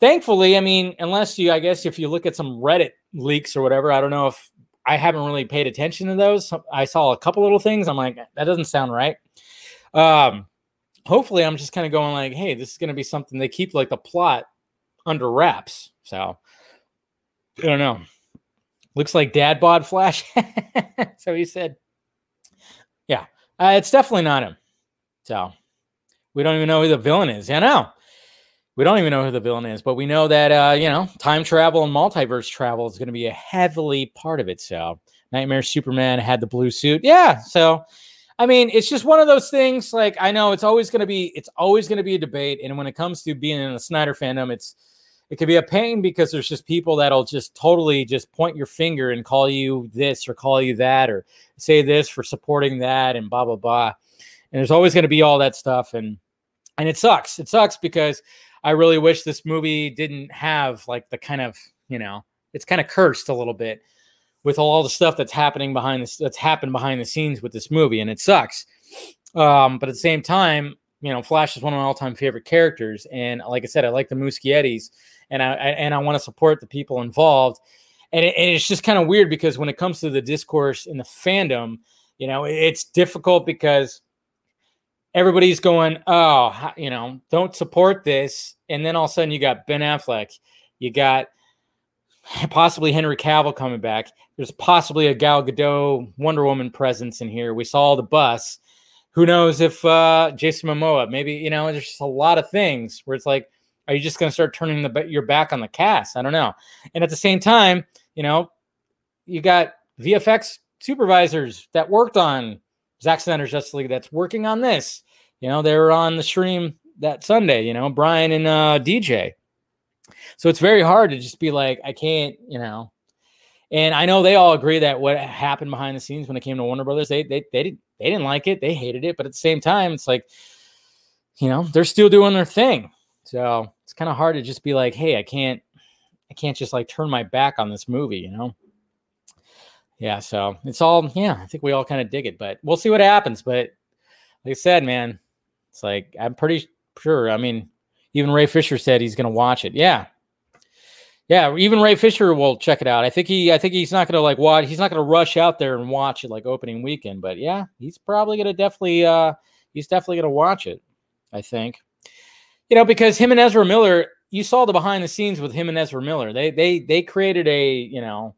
[SPEAKER 2] thankfully, I mean, unless you, I guess, if you look at some Reddit leaks or whatever, I don't know if I haven't really paid attention to those. I saw a couple little things. I'm like, that doesn't sound right. Um, hopefully, I'm just kind of going like, hey, this is going to be something they keep like the plot under wraps. So I don't know. Looks like dad bod Flash. so he said, uh, it's definitely not him. So we don't even know who the villain is. I know. We don't even know who the villain is, but we know that uh, you know time travel and multiverse travel is going to be a heavily part of it. So Nightmare Superman had the blue suit, yeah. So I mean, it's just one of those things. Like I know it's always going to be, it's always going to be a debate, and when it comes to being in the Snyder fandom, it's it could be a pain because there's just people that'll just totally just point your finger and call you this or call you that or say this for supporting that and blah blah blah. And there's always going to be all that stuff, and and it sucks. It sucks because I really wish this movie didn't have like the kind of, you know, it's kind of cursed a little bit with all the stuff that's happening behind this that's happened behind the scenes with this movie and it sucks. Um, but at the same time, you know, Flash is one of my all-time favorite characters and like I said, I like the Muschiettis and I, I and I want to support the people involved. And, it, and it's just kind of weird because when it comes to the discourse in the fandom, you know, it's difficult because everybody's going, oh, you know, don't support this. And then all of a sudden you got Ben Affleck, you got possibly Henry Cavill coming back. There's possibly a Gal Gadot Wonder Woman presence in here. We saw the bus. Who knows if uh, Jason Momoa, maybe, you know, there's just a lot of things where it's like, are you just going to start turning the your back on the cast? I don't know. And at the same time, you know, you got VFX supervisors that worked on Zack Snyder's Justice League that's working on this. You know, they were on the stream that Sunday, you know, Brian and uh, DJ. So it's very hard to just be like, I can't, you know. And I know they all agree that what happened behind the scenes when it came to Warner Brothers, they they they didn't they didn't like it, they hated it, but at the same time, it's like, you know, they're still doing their thing. So it's kind of hard to just be like, hey, I can't, I can't just like turn my back on this movie, you know yeah, so it's all yeah. I think we all kind of dig it, but we'll see what happens. But like I said, man, it's like I'm pretty sure. I mean, even Ray Fisher said he's going to watch it. Yeah, yeah. Even Ray Fisher will check it out. I think he. I think he's not going to like watch. He's not going to rush out there and watch it like opening weekend. But yeah, he's probably going to definitely. uh He's definitely going to watch it. I think. You know, because him and Ezra Miller, you saw the behind the scenes with him and Ezra Miller. They they they created a you know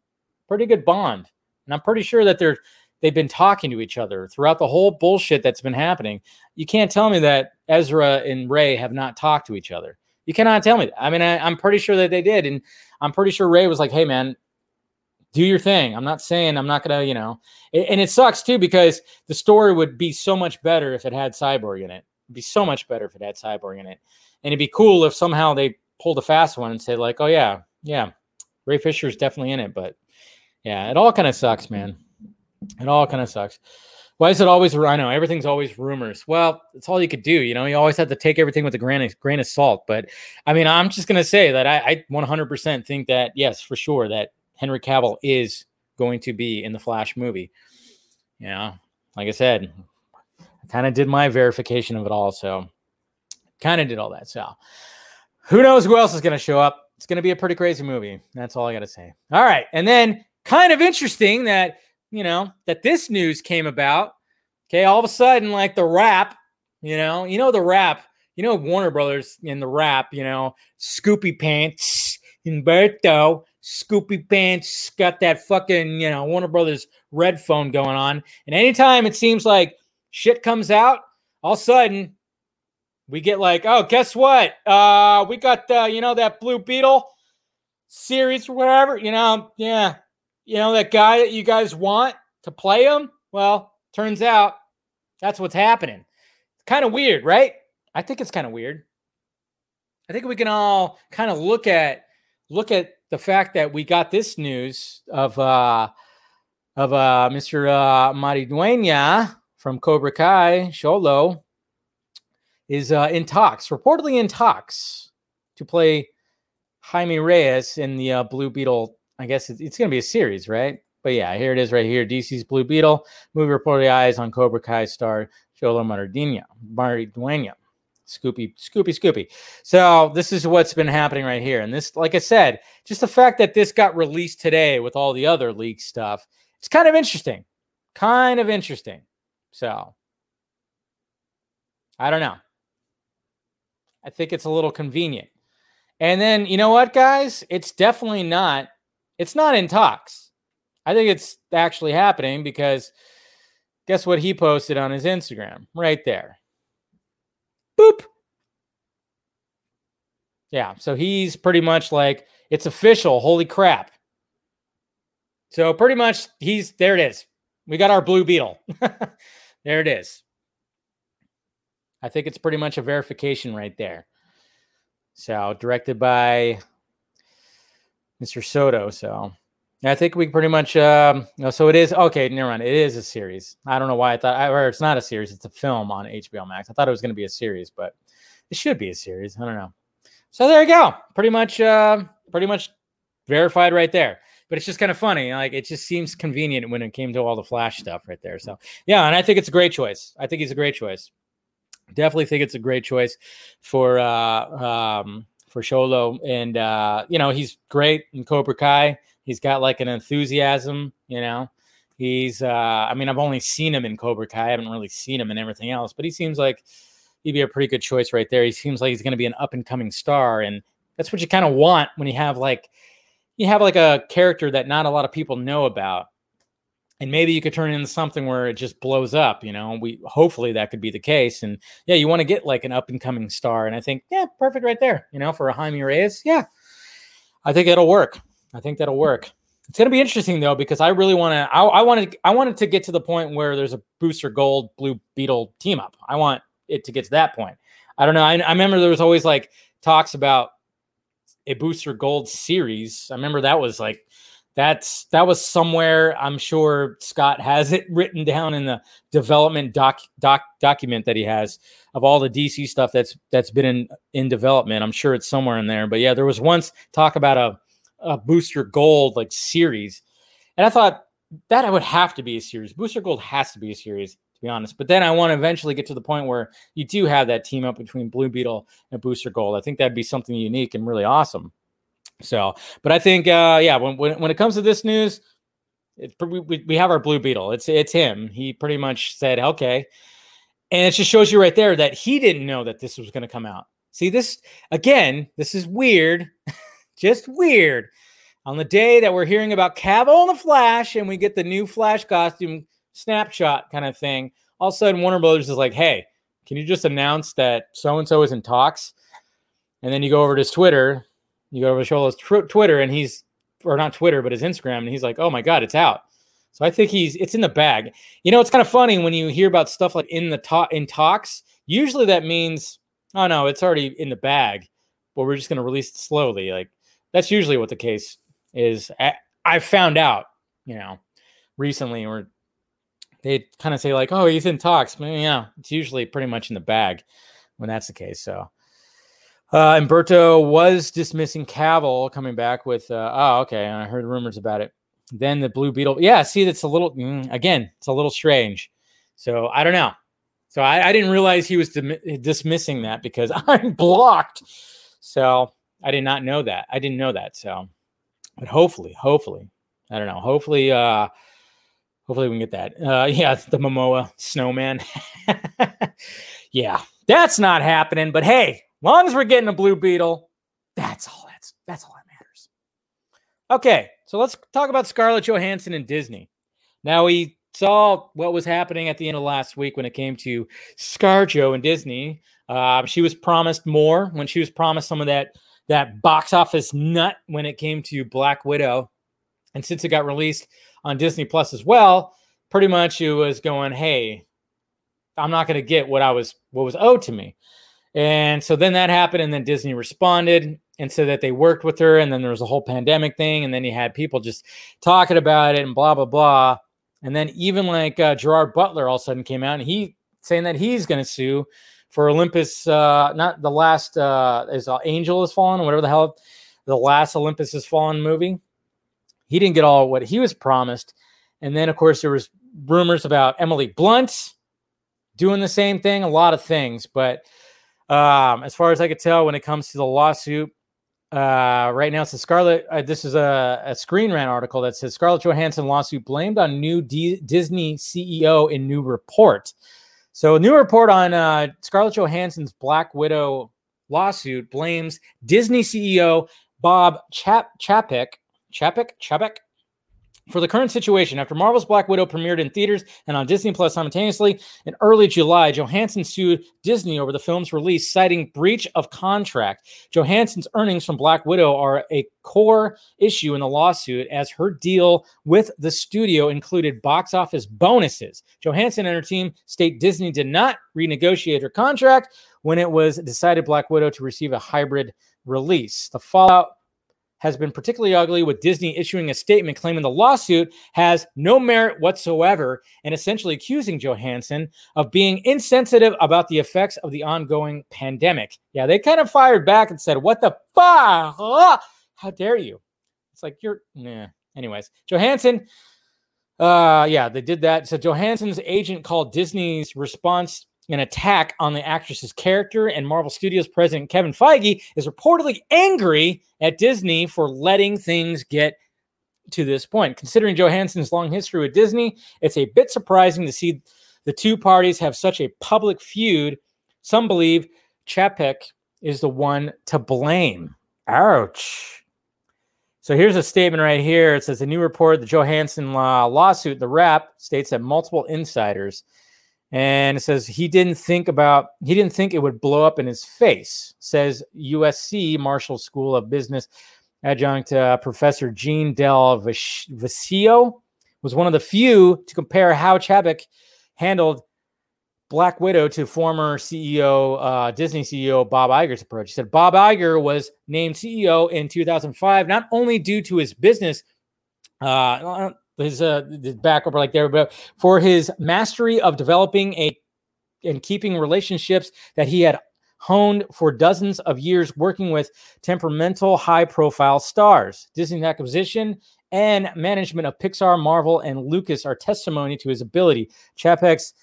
[SPEAKER 2] pretty good bond and I'm pretty sure that they're they've been talking to each other throughout the whole bullshit that's been happening. You can't tell me that Ezra and Ray have not talked to each other. You cannot tell me that. I mean, I, I'm pretty sure that they did, and I'm pretty sure Ray was like, "Hey, man, do your thing. I'm not saying I'm not gonna, you know." And it sucks too because the story would be so much better if it had Cyborg in it. It'd be so much better if it had Cyborg in it, and it'd be cool if somehow they pulled a fast one and said like, "Oh yeah, yeah, Ray Fisher's definitely in it," but yeah, it all kind of sucks, man. It all kind of sucks. Why is it always? I know everything's always rumors. Well, it's all you could do. You know, you always have to take everything with a grain of, grain of salt. But I mean, I'm just gonna say that I, I 100% think that yes, for sure, that Henry Cavill is going to be in the Flash movie. Yeah. like I said, I kind of did my verification of it all, so kind of did all that. So who knows who else is gonna show up? It's gonna be a pretty crazy movie. That's all I gotta say. All right, and then kind of interesting that you know, that this news came about. Okay, all of a sudden, like the Wrap, you know, you know, the Wrap, you know, Warner Brothers in the Wrap, you know, Scoopy Pants, Umberto, Scoopy Pants, got that fucking, you know, Warner Brothers red phone going on. And anytime it seems like shit comes out, all of a sudden we get like, oh, guess what? Uh, we got, uh, you know, that Blue Beetle series or whatever, you know, yeah, you know, that guy that you guys want to play him? Well, turns out that's what's happening. Kind of weird, right? I think it's kind of weird. I think we can all kind of look at look at the fact that we got this news of uh of uh Mr. Uh Maridueña from Cobra Kai, Xolo, is uh in talks, reportedly in talks to play Jaime Reyes in the uh, Blue Beetle I guess it's, it's going to be a series, right? But yeah, here it is right here. DC's Blue Beetle. Movie reported eyes on Cobra Kai star Xolo Maridueña. Maridueña. Scoopy, Scoopy, Scoopy. So this is what's been happening right here. And this, like I said, just the fact that this got released today with all the other leak stuff, it's kind of interesting. Kind of interesting. So I don't know. I think it's a little convenient. And then, you know what, guys? It's definitely not it's not in talks. I think it's actually happening because guess what he posted on his Instagram? Right there. Boop. Yeah, so he's pretty much like, it's official. Holy crap. So pretty much he's there it is. We got our blue beetle. there it is. I think it's pretty much a verification right there. So directed by Mr. Soto. So I think we pretty much. Um, so it is okay. Never mind. It is a series. I don't know why I thought, or it's not a series. It's a film on HBO Max. I thought it was going to be a series, but it should be a series. I don't know. So there you go. Pretty much. Uh, pretty much verified right there. But it's just kind of funny. Like it just seems convenient when it came to all the Flash stuff right there. So yeah, and I think it's a great choice. I think he's a great choice. Definitely think it's a great choice for uh, um, for Xolo, and uh, you know he's great in Cobra Kai. He's got like an enthusiasm, you know. He's, uh, I mean, I've only seen him in Cobra Kai. I haven't really seen him in everything else, but he seems like he'd be a pretty good choice right there. He seems like he's going to be an up and coming star, and that's what you kind of want when you have like you have like a character that not a lot of people know about and maybe you could turn it into something where it just blows up you know we hopefully that could be the case and yeah you want to get like an up and coming star and i think yeah perfect right there you know for a jaime reyes yeah. I think it'll work. I think that'll work. It's going to be interesting though because i really want to I, I wanted i wanted to get to the point where there's a booster gold blue beetle team up. I want it to get to that point. I don't know I, I remember there was always like talks about a booster gold series. I remember that was like that's that was somewhere i'm sure scott has it written down in the development doc, doc document that he has of all the dc stuff that's that's been in in development. I'm sure it's somewhere in there but yeah there was once talk about a, a booster gold like series. And i thought that would have to be a series. Booster gold has to be a series to be honest. But then i want to eventually get to the point where you do have that team up between blue beetle and booster gold. I think that'd be something unique and really awesome so, but I think, uh, yeah, when, when, when it comes to this news, it's, we, we have our Blue Beetle. It's it's him. He pretty much said, okay, and it just shows you right there that he didn't know that this was going to come out. See this again. This is weird, just weird. On the day that we're hearing about Cavill and the Flash, and we get the new Flash costume snapshot kind of thing, all of a sudden Warner Brothers is like, "Hey, can you just announce that so and so is in talks?" And then you go over to his Twitter, you go over to tw- Twitter and he's, or not Twitter, but his Instagram, and he's like, oh my God, it's out. So I think he's, it's in the bag. You know, it's kind of funny when you hear about stuff like in the talk, in talks, usually that means, oh no, it's already in the bag, but we're just going to release it slowly. Like that's usually what the case is. I, I found out, you know, recently or they kind of say like, "Oh, he's in talks." Well, yeah, it's usually pretty much in the bag when that's the case. So, uh, Umberto was dismissing Cavill, coming back with, uh, "Oh, okay," I heard rumors about it. Then the Blue Beetle, yeah. See, that's a little mm, again, it's a little strange. So I don't know. So I, I didn't realize he was dismissing that because I'm blocked. So I did not know that. I didn't know that. So, but hopefully, hopefully, I don't know. Hopefully, uh, hopefully we can get that. Uh, yeah, the Momoa snowman. yeah, that's not happening. But hey, long as we're getting a Blue Beetle, that's all. That's that's all that matters. Okay, so let's talk about Scarlett Johansson and Disney. Now we saw what was happening at the end of last week when it came to ScarJo and Disney. Uh, she was promised more when she was promised some of that that box office nut when it came to Black Widow, and since it got released on Disney Plus as well, pretty much it was going, "Hey, I'm not going to get what I was what was owed to me." And so then that happened, and then Disney responded and said that they worked with her, and then there was a whole pandemic thing, and then you had people just talking about it and blah blah blah. And then even like uh, Gerard Butler all of a sudden came out and he saying that he's going to sue for Olympus, uh, not the last uh, is uh, Angel has fallen, whatever the hell, the last Olympus has fallen movie. He didn't get all what he was promised, and then of course there was rumors about Emily Blunt doing the same thing, a lot of things. But um, as far as I could tell, when it comes to the lawsuit, uh, right now, so Scarlett, uh, this is a, a Screen Rant article that says Scarlett Johansson lawsuit blamed on new D- Disney CEO in new report. So, a new report on uh, Scarlett Johansson's Black Widow lawsuit blames Disney CEO Bob Chap Chapek Chapek for the current situation, after Marvel's Black Widow premiered in theaters and on Disney Plus simultaneously in early July, Johansson sued Disney over the film's release, citing breach of contract. Johansson's earnings from Black Widow are a core issue in the lawsuit, as her deal with the studio included box office bonuses. Johansson and her team state Disney did not renegotiate her contract when it was decided Black Widow to receive a hybrid release. The fallout has been particularly ugly, with Disney issuing a statement claiming the lawsuit has no merit whatsoever and essentially accusing Johansson of being insensitive about the effects of the ongoing pandemic. Yeah, they kind of fired back and said, What the fuck? How dare you? It's like you're, nah. Anyways, Johansson, uh, yeah, they did that. So Johansson's agent called Disney's response an attack on the actress's character, and Marvel Studios president Kevin Feige is reportedly angry at Disney for letting things get to this point. Considering Johansson's long history with Disney, it's a bit surprising to see the two parties have such a public feud. Some believe Chapek is the one to blame. Ouch. So here's a statement right here. It says a new report, the Johansson law lawsuit, the Wrap states that multiple insiders and it says he didn't think about he didn't think it would blow up in his face says usc marshall school of business adjunct uh, professor gene del vecchio was one of the few to compare how chapek handled black widow to former ceo uh, disney ceo bob Iger's approach. He said bob Iger was named ceo in 2005 not only due to his business uh, his uh his back over like there, but for his mastery of developing a and keeping relationships that he had honed for dozens of years working with temperamental high profile stars. Disney's acquisition and management of Pixar, Marvel, and Lucas are testimony to his ability. Chapek's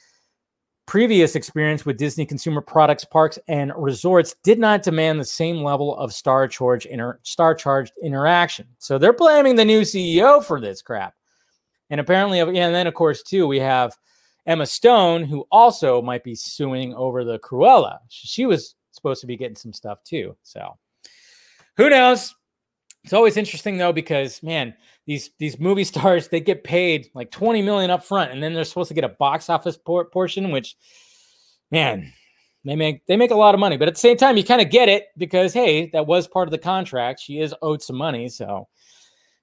[SPEAKER 2] previous experience with Disney consumer products, parks, and resorts did not demand the same level of star charged inter- star charged interaction. So they're blaming the new CEO for this crap. And apparently, uh, yeah, and then of course, too, we have Emma Stone, who also might be suing over the Cruella. She was supposed to be getting some stuff too. So who knows? It's always interesting though, because man, these these movie stars they get paid like 20 million up front, and then they're supposed to get a box office por- portion, which man, they make they make a lot of money. But at the same time, you kind of get it because hey, that was part of the contract. She is owed some money, so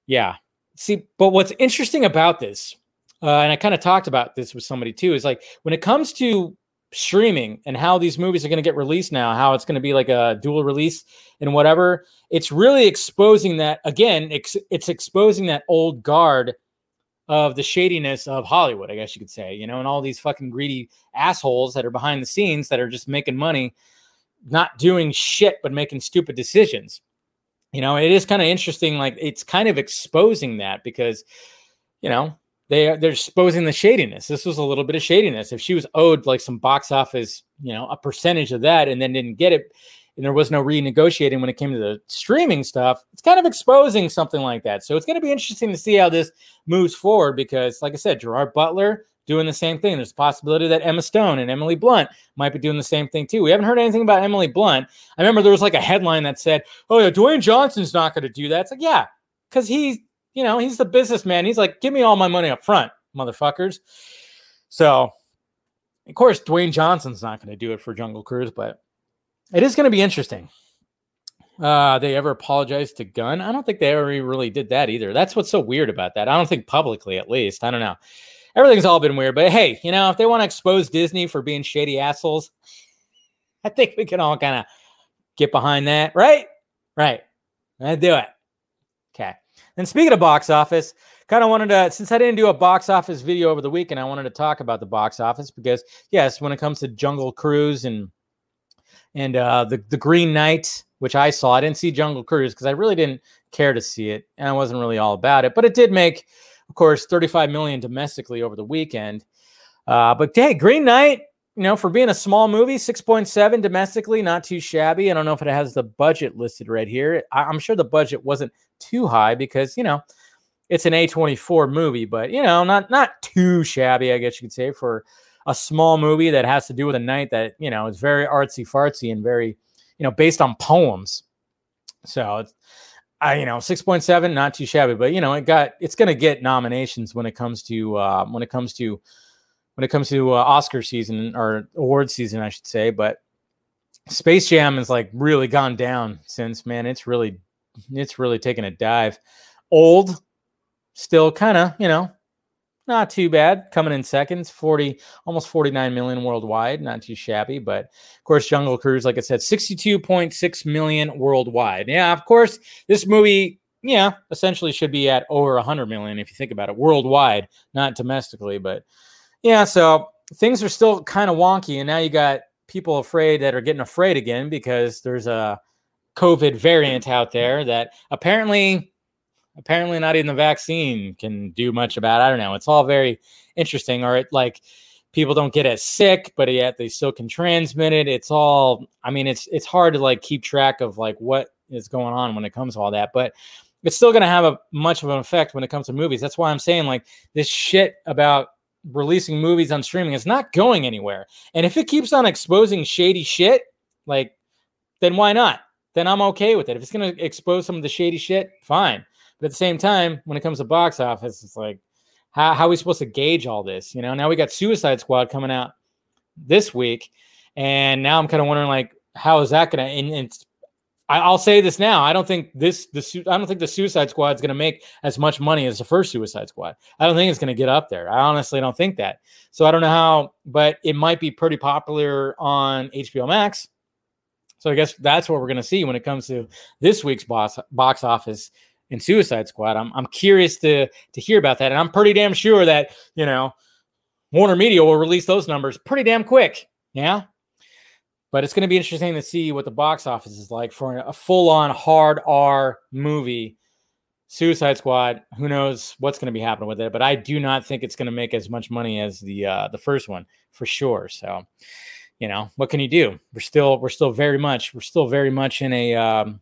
[SPEAKER 2] yeah, See, but what's interesting about this, uh, and I kind of talked about this with somebody too, is like when it comes to streaming and how these movies are going to get released now, how it's going to be like a dual release and whatever, it's really exposing that again. It's, it's exposing that old guard of the shadiness of Hollywood, I guess you could say, you know, and all these fucking greedy assholes that are behind the scenes that are just making money, not doing shit, but making stupid decisions. You know, it is kind of interesting. Like it's kind of exposing that because, you know, they they're exposing the shadiness. This was a little bit of shadiness. If she was owed like some box office, you know, a percentage of that and then didn't get it, and there was no renegotiating when it came to the streaming stuff, it's kind of exposing something like that. So it's going to be interesting to see how this moves forward because, like I said, Gerard Butler doing the same thing. There's a possibility that Emma Stone and Emily Blunt might be doing the same thing too. We haven't heard anything about Emily Blunt. I remember there was like a headline that said, "Oh yeah, Dwayne Johnson's not going to do that." It's like, yeah, because he's you know he's the businessman. He's like, give me all my money up front, motherfuckers. So, of course, Dwayne Johnson's not going to do it for Jungle Cruise, but it is going to be interesting. Uh, they ever apologized to Gunn? I don't think they ever really did that either. That's what's so weird about that. I don't think publicly, at least. I don't know. Everything's all been weird, but hey, you know, if they want to expose Disney for being shady assholes, I think we can all kind of get behind that, right? Right. Let's do it. Okay. And speaking of box office, kind of wanted to, since I didn't do a box office video over the weekend, I wanted to talk about the box office because, yes, when it comes to Jungle Cruise and and uh, the the Green Knight, which I saw. I didn't see Jungle Cruise because I really didn't care to see it, and I wasn't really all about it. But it did make, of course, 35 million domestically over the weekend. Uh, but hey, Green Knight, you know, for being a small movie, 6.7 domestically, not too shabby. I don't know if it has the budget listed right here. I, I'm sure the budget wasn't too high because you know it's an A24 movie, but you know, not not too shabby, I guess you could say, for a small movie that has to do with a knight that you know is very artsy fartsy and very you know based on poems. So it's I you know six point seven, not too shabby, but you know it got it's going to get nominations when it comes to uh, when it comes to when it comes to uh, Oscar season or award season, I should say. But Space Jam has like really gone down since man. It's really it's really taken a dive. Old, still kind of you know not too bad. Coming in seconds, 40, almost 49 million worldwide. Not too shabby. But of course, Jungle Cruise, like I said, 62.6 million worldwide. Yeah, of course, this movie, yeah, essentially should be at over 100 million if you think about it, worldwide, not domestically. But yeah, so things are still kind of wonky. And now you got people afraid that are getting afraid again because there's a COVID variant out there that apparently apparently not even the vaccine can do much about. I don't know. It's all very interesting. Or it like people don't get as sick, but yet they still can transmit it. It's all. I mean, it's it's hard to like keep track of like what is going on when it comes to all that, but it's still going to have a much of an effect when it comes to movies. That's why I'm saying like this shit about releasing movies on streaming is not going anywhere. And if it keeps on exposing shady shit, like then why not? Then I'm okay with it. If it's going to expose some of the shady shit, fine. But at the same time, when it comes to box office, it's like, how, how are we supposed to gauge all this? You know, now we got Suicide Squad coming out this week. And now I'm kind of wondering, like, how is that going to, and, and I, will say this now. I don't think this, the, I don't think the Suicide Squad is going to make as much money as the first Suicide Squad. I don't think it's going to get up there. I honestly don't think that. So I don't know how, but it might be pretty popular on HBO Max. So I guess that's what we're going to see when it comes to this week's box box office in Suicide Squad. I'm I'm curious to to hear about that, and I'm pretty damn sure that you know Warner Media will release those numbers pretty damn quick. Yeah, but it's going to be interesting to see what the box office is like for a full on hard R movie. Suicide Squad. Who knows what's going to be happening with it? But I do not think it's going to make as much money as the uh, the first one for sure. So, you know, what can you do? We're still we're still very much we're still very much in a um,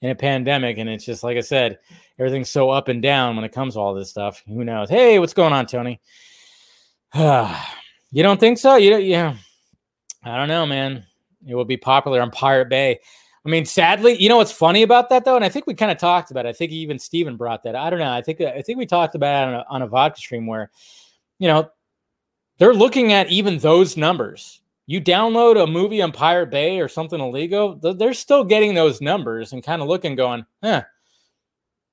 [SPEAKER 2] in a pandemic and it's just like i said everything's so up and down when it comes to all this stuff. Who knows? Hey what's going on tony? You don't think so? You don't yeah. I don't know man. It will be popular on pirate bay. I mean sadly you know what's funny about that though? And i think we kind of talked about it. I think even steven brought that. I don't know. I think i think we talked about it on a, on a vodka stream where you know they're looking at even those numbers you download a movie on Pirate Bay or something illegal, they're still getting those numbers and kind of looking, going, huh.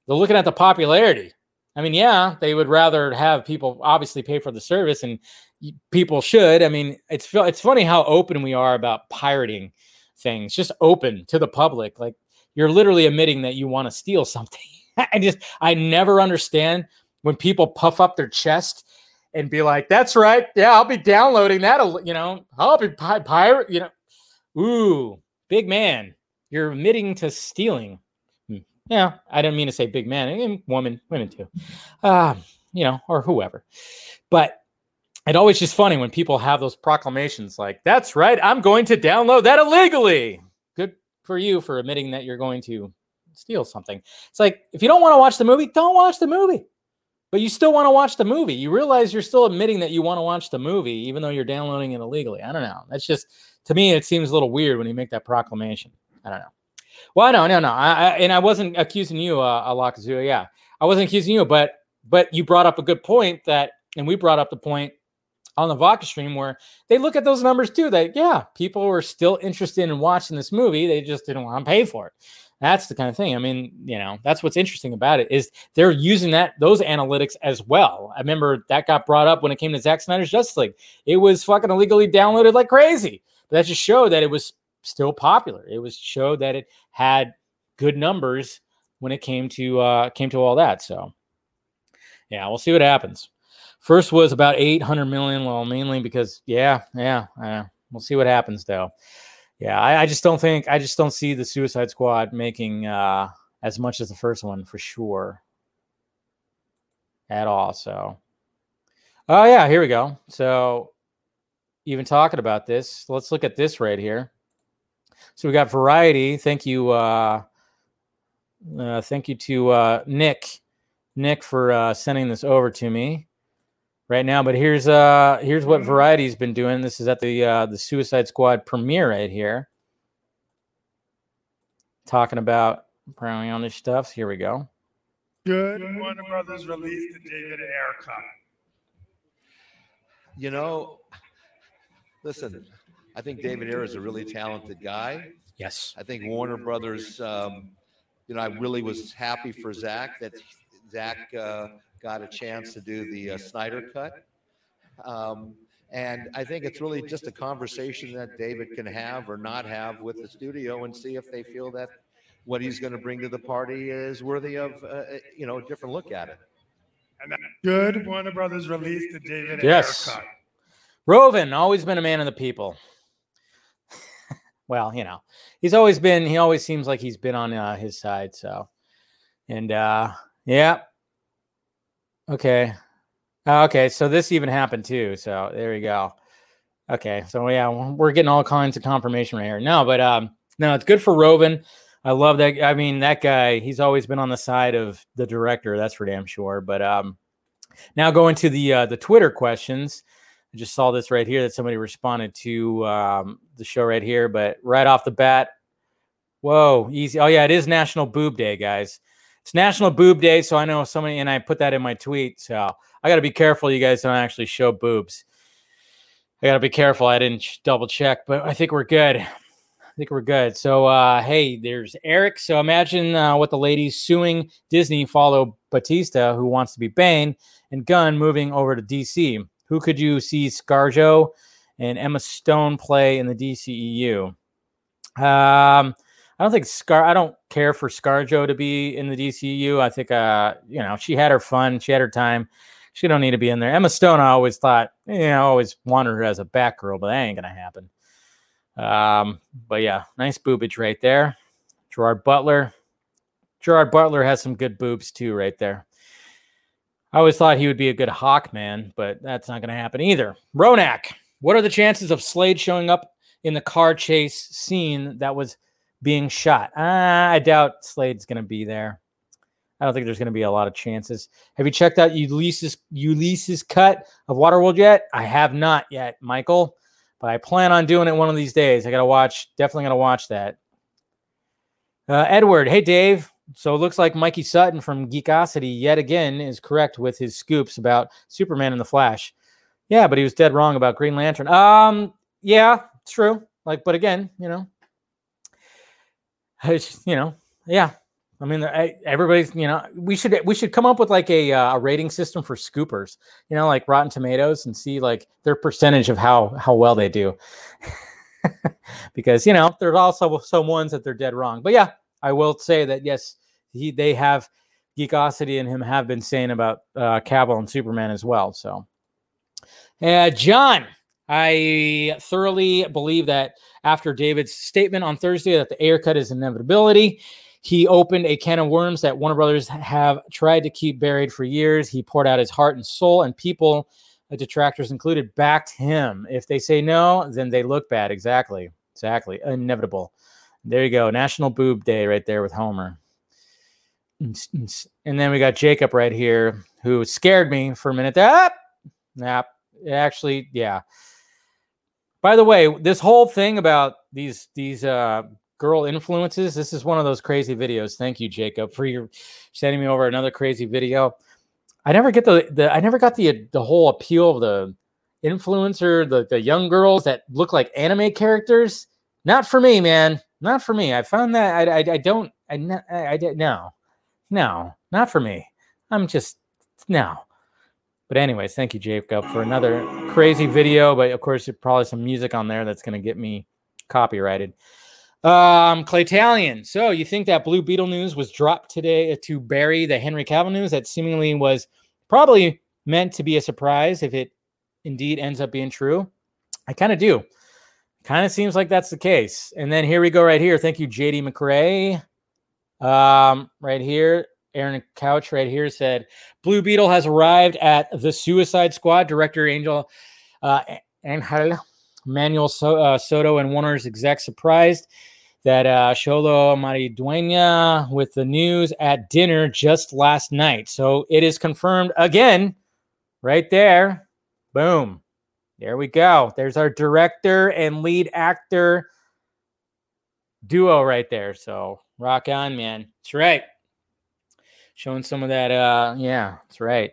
[SPEAKER 2] They're looking at the popularity. I mean, yeah, they would rather have people obviously pay for the service, and people should. I mean, it's it's funny how open we are about pirating things, just open to the public. Like you're literally admitting that you want to steal something. I just I never understand when people puff up their chest and be like, "That's right, yeah, I'll be downloading that." You know, I'll be pi- pirate. You know, ooh, big man, you're admitting to stealing. Hmm. Yeah, I didn't mean to say big man, and woman, women too. Uh, you know, or whoever. But it always just funny when people have those proclamations like, "That's right, I'm going to download that illegally." Good for you for admitting that you're going to steal something. It's like if you don't want to watch the movie, don't watch the movie. But you still want to watch the movie. You realize you're still admitting that you want to watch the movie, even though you're downloading it illegally. I don't know. That's just to me, it seems a little weird when you make that proclamation. I don't know. Well, no, no, no. I, I and I wasn't accusing you, uh, Alakazua. Yeah, I wasn't accusing you, but but you brought up a good point that, and we brought up the point on the Vodka stream where they look at those numbers too. That yeah, people were still interested in watching this movie. They just didn't want to pay for it. That's the kind of thing. I mean, you know, that's what's interesting about it is they're using that those analytics as well. I remember that got brought up when it came to Zack Snyder's Justice League. It was fucking illegally downloaded like crazy. But that just showed that it was still popular. It was showed that it had good numbers when it came to uh came to all that. So yeah, we'll see what happens. First was about 800 million. Well, mainly because, yeah, yeah, uh, we'll see what happens though. Yeah, I, I, just don't think, I just don't see the Suicide Squad making uh, as much as the first one for sure at all. So, oh, yeah, here we go. So, even talking about this, let's look at this right here. So, we got Variety. Thank you. Uh, uh, thank you to uh, Nick, Nick for uh, sending this over to me right now. But here's uh here's what Variety's been doing. This is at the uh, the Suicide Squad premiere right here. Talking about probably on this stuff. Here we go.
[SPEAKER 4] Good. Warner Brothers released the David Ayer cut.
[SPEAKER 5] You know, listen, I think David Ayer is a really talented guy.
[SPEAKER 2] Yes.
[SPEAKER 5] I think Warner Brothers. Um, you know, I really was happy for Zack that Zack Uh, got a chance to do the uh, Snyder cut. Um, and I think it's really just a conversation that David can have or not have with the studio and see if they feel that what he's going to bring to the party is worthy of, uh, uh, you know, a different look at it.
[SPEAKER 4] And then good Warner Brothers released the David
[SPEAKER 2] yes.
[SPEAKER 4] cut.
[SPEAKER 2] Roven, always been a man of the people. well, you know, he's always been, he always seems like he's been on uh, his side. So, and uh, yeah, Okay. Uh, okay. So this even happened too. So there we go. Okay. So yeah, we're getting all kinds of confirmation right here. No, but um, no, it's good for Roven. I love that. I mean, that guy, he's always been on the side of the director. That's for damn sure. But um, now going to the uh, the Twitter questions. I just saw this right here that somebody responded to um, the show right here. But right off the bat, whoa, easy. Oh yeah, it is National Boob Day, guys it's National Boob Day, so I know somebody, and I put that in my tweet. So I got to be careful. You guys don't actually show boobs. I got to be careful. I didn't double check, but I think we're good. I think we're good. So, uh, hey, there's Eric. So imagine uh, what the ladies suing Disney follow Bautista, who wants to be Bane, and Gunn moving over to DC. Who could you see ScarJo and Emma Stone play in the DCEU? Um, I don't think Scar. I don't care for ScarJo to be in the DCU. I think, uh, you know, she had her fun. She had her time. She don't need to be in there. Emma Stone. I always thought, you know, I always wanted her as a Batgirl, but that ain't gonna happen. Um, but yeah, nice boobage right there. Gerard Butler. Gerard Butler has some good boobs too, right there. I always thought he would be a good Hawkman, but that's not to happen either. Ronak, what are the chances of Slade showing up in the car chase scene that was being shot. Uh, I doubt Slade's going to be there. I don't think there's going to be a lot of chances. Have you checked out Ulysses Ulysses cut of Waterworld yet? I have not yet, Michael, but I plan on doing it one of these days. I got to watch. Definitely going to watch that. Uh, Edward, hey Dave. So it looks like Mikey Sutton from Geekosity yet again is correct with his scoops about Superman and the Flash. Yeah, but he was dead wrong about Green Lantern. Um, yeah, it's true. Like, but again, you know, you know, yeah. I mean, everybody's, you know, we should we should come up with like a, uh, a rating system for scoopers, you know, like Rotten Tomatoes, and see like their percentage of how how well they do. because you know, there's also some ones that they're dead wrong. But yeah, I will say that yes, he they have Geekosity and him have been saying about uh, Cavill and Superman as well. So, uh, John, I thoroughly believe that after David's statement on Thursday that the Ayer cut is inevitability, he opened a can of worms that Warner Brothers have tried to keep buried for years. He poured out his heart and soul, and people, uh, detractors included, backed him. If they say no, then they look bad. Exactly. Exactly. Inevitable. There you go. National Boob Day right there with Homer. And then we got Jacob right here who scared me for a minute. Ah, nap. Actually, yeah. By the way, this whole thing about these these uh, girl influences, this is one of those crazy videos. Thank you, Jacob, for your sending me over another crazy video. I never get the, the I never got the the whole appeal of the influencer, the the young girls that look like anime characters. Not for me, man. Not for me. I found that I I, I don't I I, I no no not for me. I'm just no. But anyways, thank you, Jacob, for another crazy video. But of course, probably some music on there that's going to get me copyrighted. Um, Claytalian. So you think that Blue Beetle news was dropped today to bury the Henry Cavill news that seemingly was probably meant to be a surprise if it indeed ends up being true? I kind of do. Kind of seems like that's the case. And then here we go right here. Thank you, JD McRae. Um, right here. Aaron Couch right here said Blue Beetle has arrived at the Suicide Squad. Director Angel uh, Angel Manuel so- uh, Soto and Warner's exec surprised that uh, Xolo Maridueña with the news at dinner just last night. So it is confirmed again, right there. Boom. There we go. There's our director and lead actor duo right there. So rock on, man. That's right showing some of that. Uh, yeah, that's right.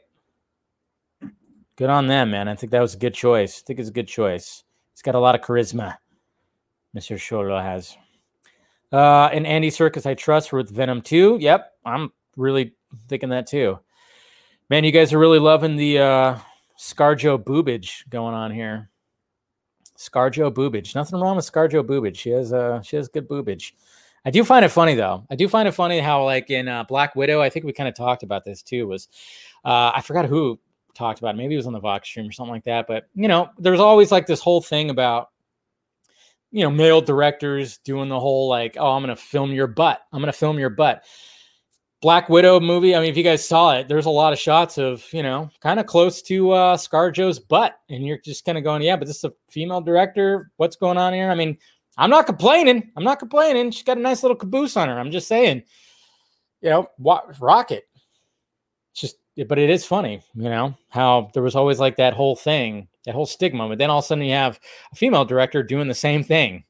[SPEAKER 2] Good on them, man. I think that was a good choice. I think it's a good choice. He's got a lot of charisma. Mr. Xolo has. Uh, and Andy Serkis, I trust with Venom 2. Yep, I'm really thinking that too. Man, you guys are really loving the uh, Scarjo boobage going on here. Scarjo boobage. Nothing wrong with Scarjo boobage. She has uh, she has good boobage. I do find it funny though. I do find it funny how like in uh, Black Widow, I think we kind of talked about this too. Was uh, I forgot who talked about it. Maybe it was on the Vox stream or something like that. But you know, there's always like this whole thing about you know male directors doing the whole like, oh, I'm gonna film your butt. I'm gonna film your butt. Black Widow movie. I mean, if you guys saw it, there's a lot of shots of you know kind of close to uh, ScarJo's butt, and you're just kind of going, yeah, but this is a female director. What's going on here? I mean, I'm not complaining. I'm not complaining. She's got a nice little caboose on her. I'm just saying, you know, what, rocket. just, but it is funny, you know, how there was always like that whole thing, that whole stigma. But then all of a sudden you have a female director doing the same thing.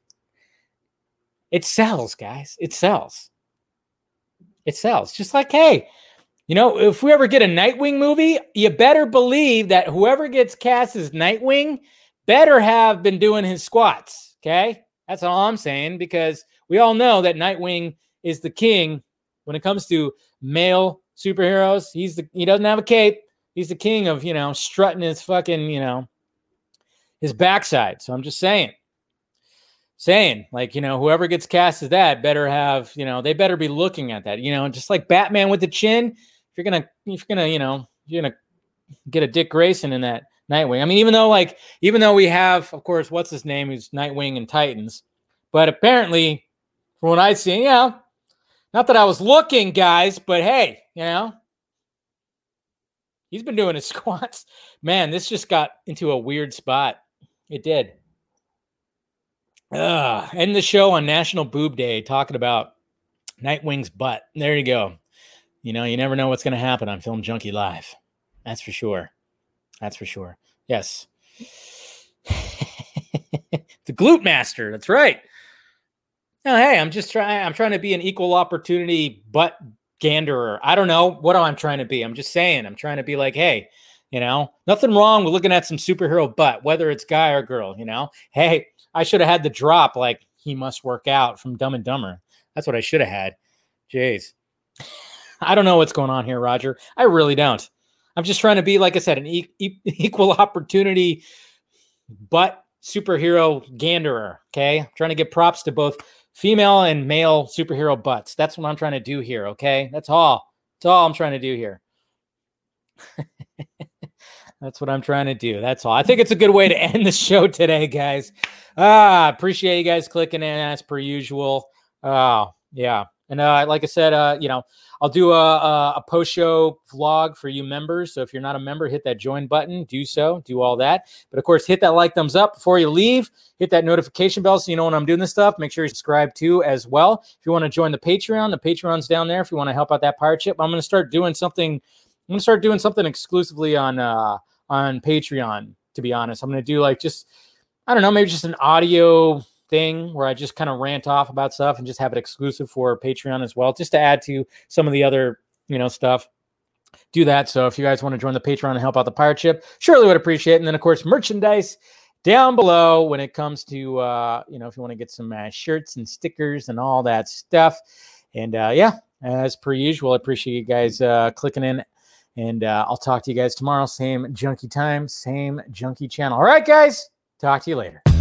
[SPEAKER 2] It sells, guys. It sells. It sells. Just like, hey, you know, if we ever get a Nightwing movie, you better believe that whoever gets cast as Nightwing better have been doing his squats. Okay. That's all I'm saying because we all know that Nightwing is the king when it comes to male superheroes. He's the he doesn't have a cape. He's the king of, you know, strutting his fucking, you know, his backside. So I'm just saying. Saying, like, you know, whoever gets cast as that better have, you know, they better be looking at that. You know, just like Batman with the chin, if you're gonna if you're gonna, you know, you're gonna get a Dick Grayson in that Nightwing. I mean, even though like even though we have, of course, what's his name, who's Nightwing and Titans, but apparently, from what I've seen, yeah, not that I was looking, guys, but hey, you know, he's been doing his squats. Man, this just got into a weird spot. It did. Uh, end the show on National Boob Day talking about Nightwing's butt. There you go. You know, you never know what's going to happen on Film Junkee Live. That's for sure. That's for sure. Yes. the glute master. That's right. Now, hey, I'm just trying. I'm trying to be an equal opportunity butt ganderer. I don't know what I'm trying to be. I'm just saying. I'm trying to be like, hey, you know, nothing wrong with looking at some superhero butt, whether it's guy or girl. You know, hey, I should have had the drop like he must work out from Dumb and Dumber. That's what I should have had. Jeez. I don't know what's going on here, Roger. I really don't. I'm just trying to be, like I said, an e- e- equal opportunity, but superhero ganderer. Okay. I'm trying to get props to both female and male superhero butts. That's what I'm trying to do here. Okay. That's all. That's all I'm trying to do here. That's what I'm trying to do. That's all. I think it's a good way to end the show today, guys. Ah, appreciate you guys clicking in as per usual. Oh, yeah. And uh, like I said, uh, you know, I'll do a, a, a post show vlog for you members. So if you're not a member, hit that join button, do so, do all that. But of course, hit that like thumbs up before you leave. Hit that notification bell so you know when I'm doing this stuff. Make sure you subscribe too as well. If you want to join the Patreon, the Patreon's down there. If you want to help out that pirate ship, I'm going to start doing something. I'm going to start doing something exclusively on uh, on Patreon. To be honest, I'm going to do like just I don't know, maybe just an audio thing where I just kind of rant off about stuff and just have it exclusive for Patreon as well, just to add to some of the other, you know, stuff. Do that. So if you guys want to join the Patreon and help out the pirate ship, surely would appreciate it. And then of course, merchandise down below when it comes to uh, you know, if you want to get some uh, shirts and stickers and all that stuff. And uh, yeah, as per usual, I appreciate you guys uh, clicking in. And uh, I'll talk to you guys tomorrow. Same junkie time, same junkie channel. All right, guys. Talk to you later.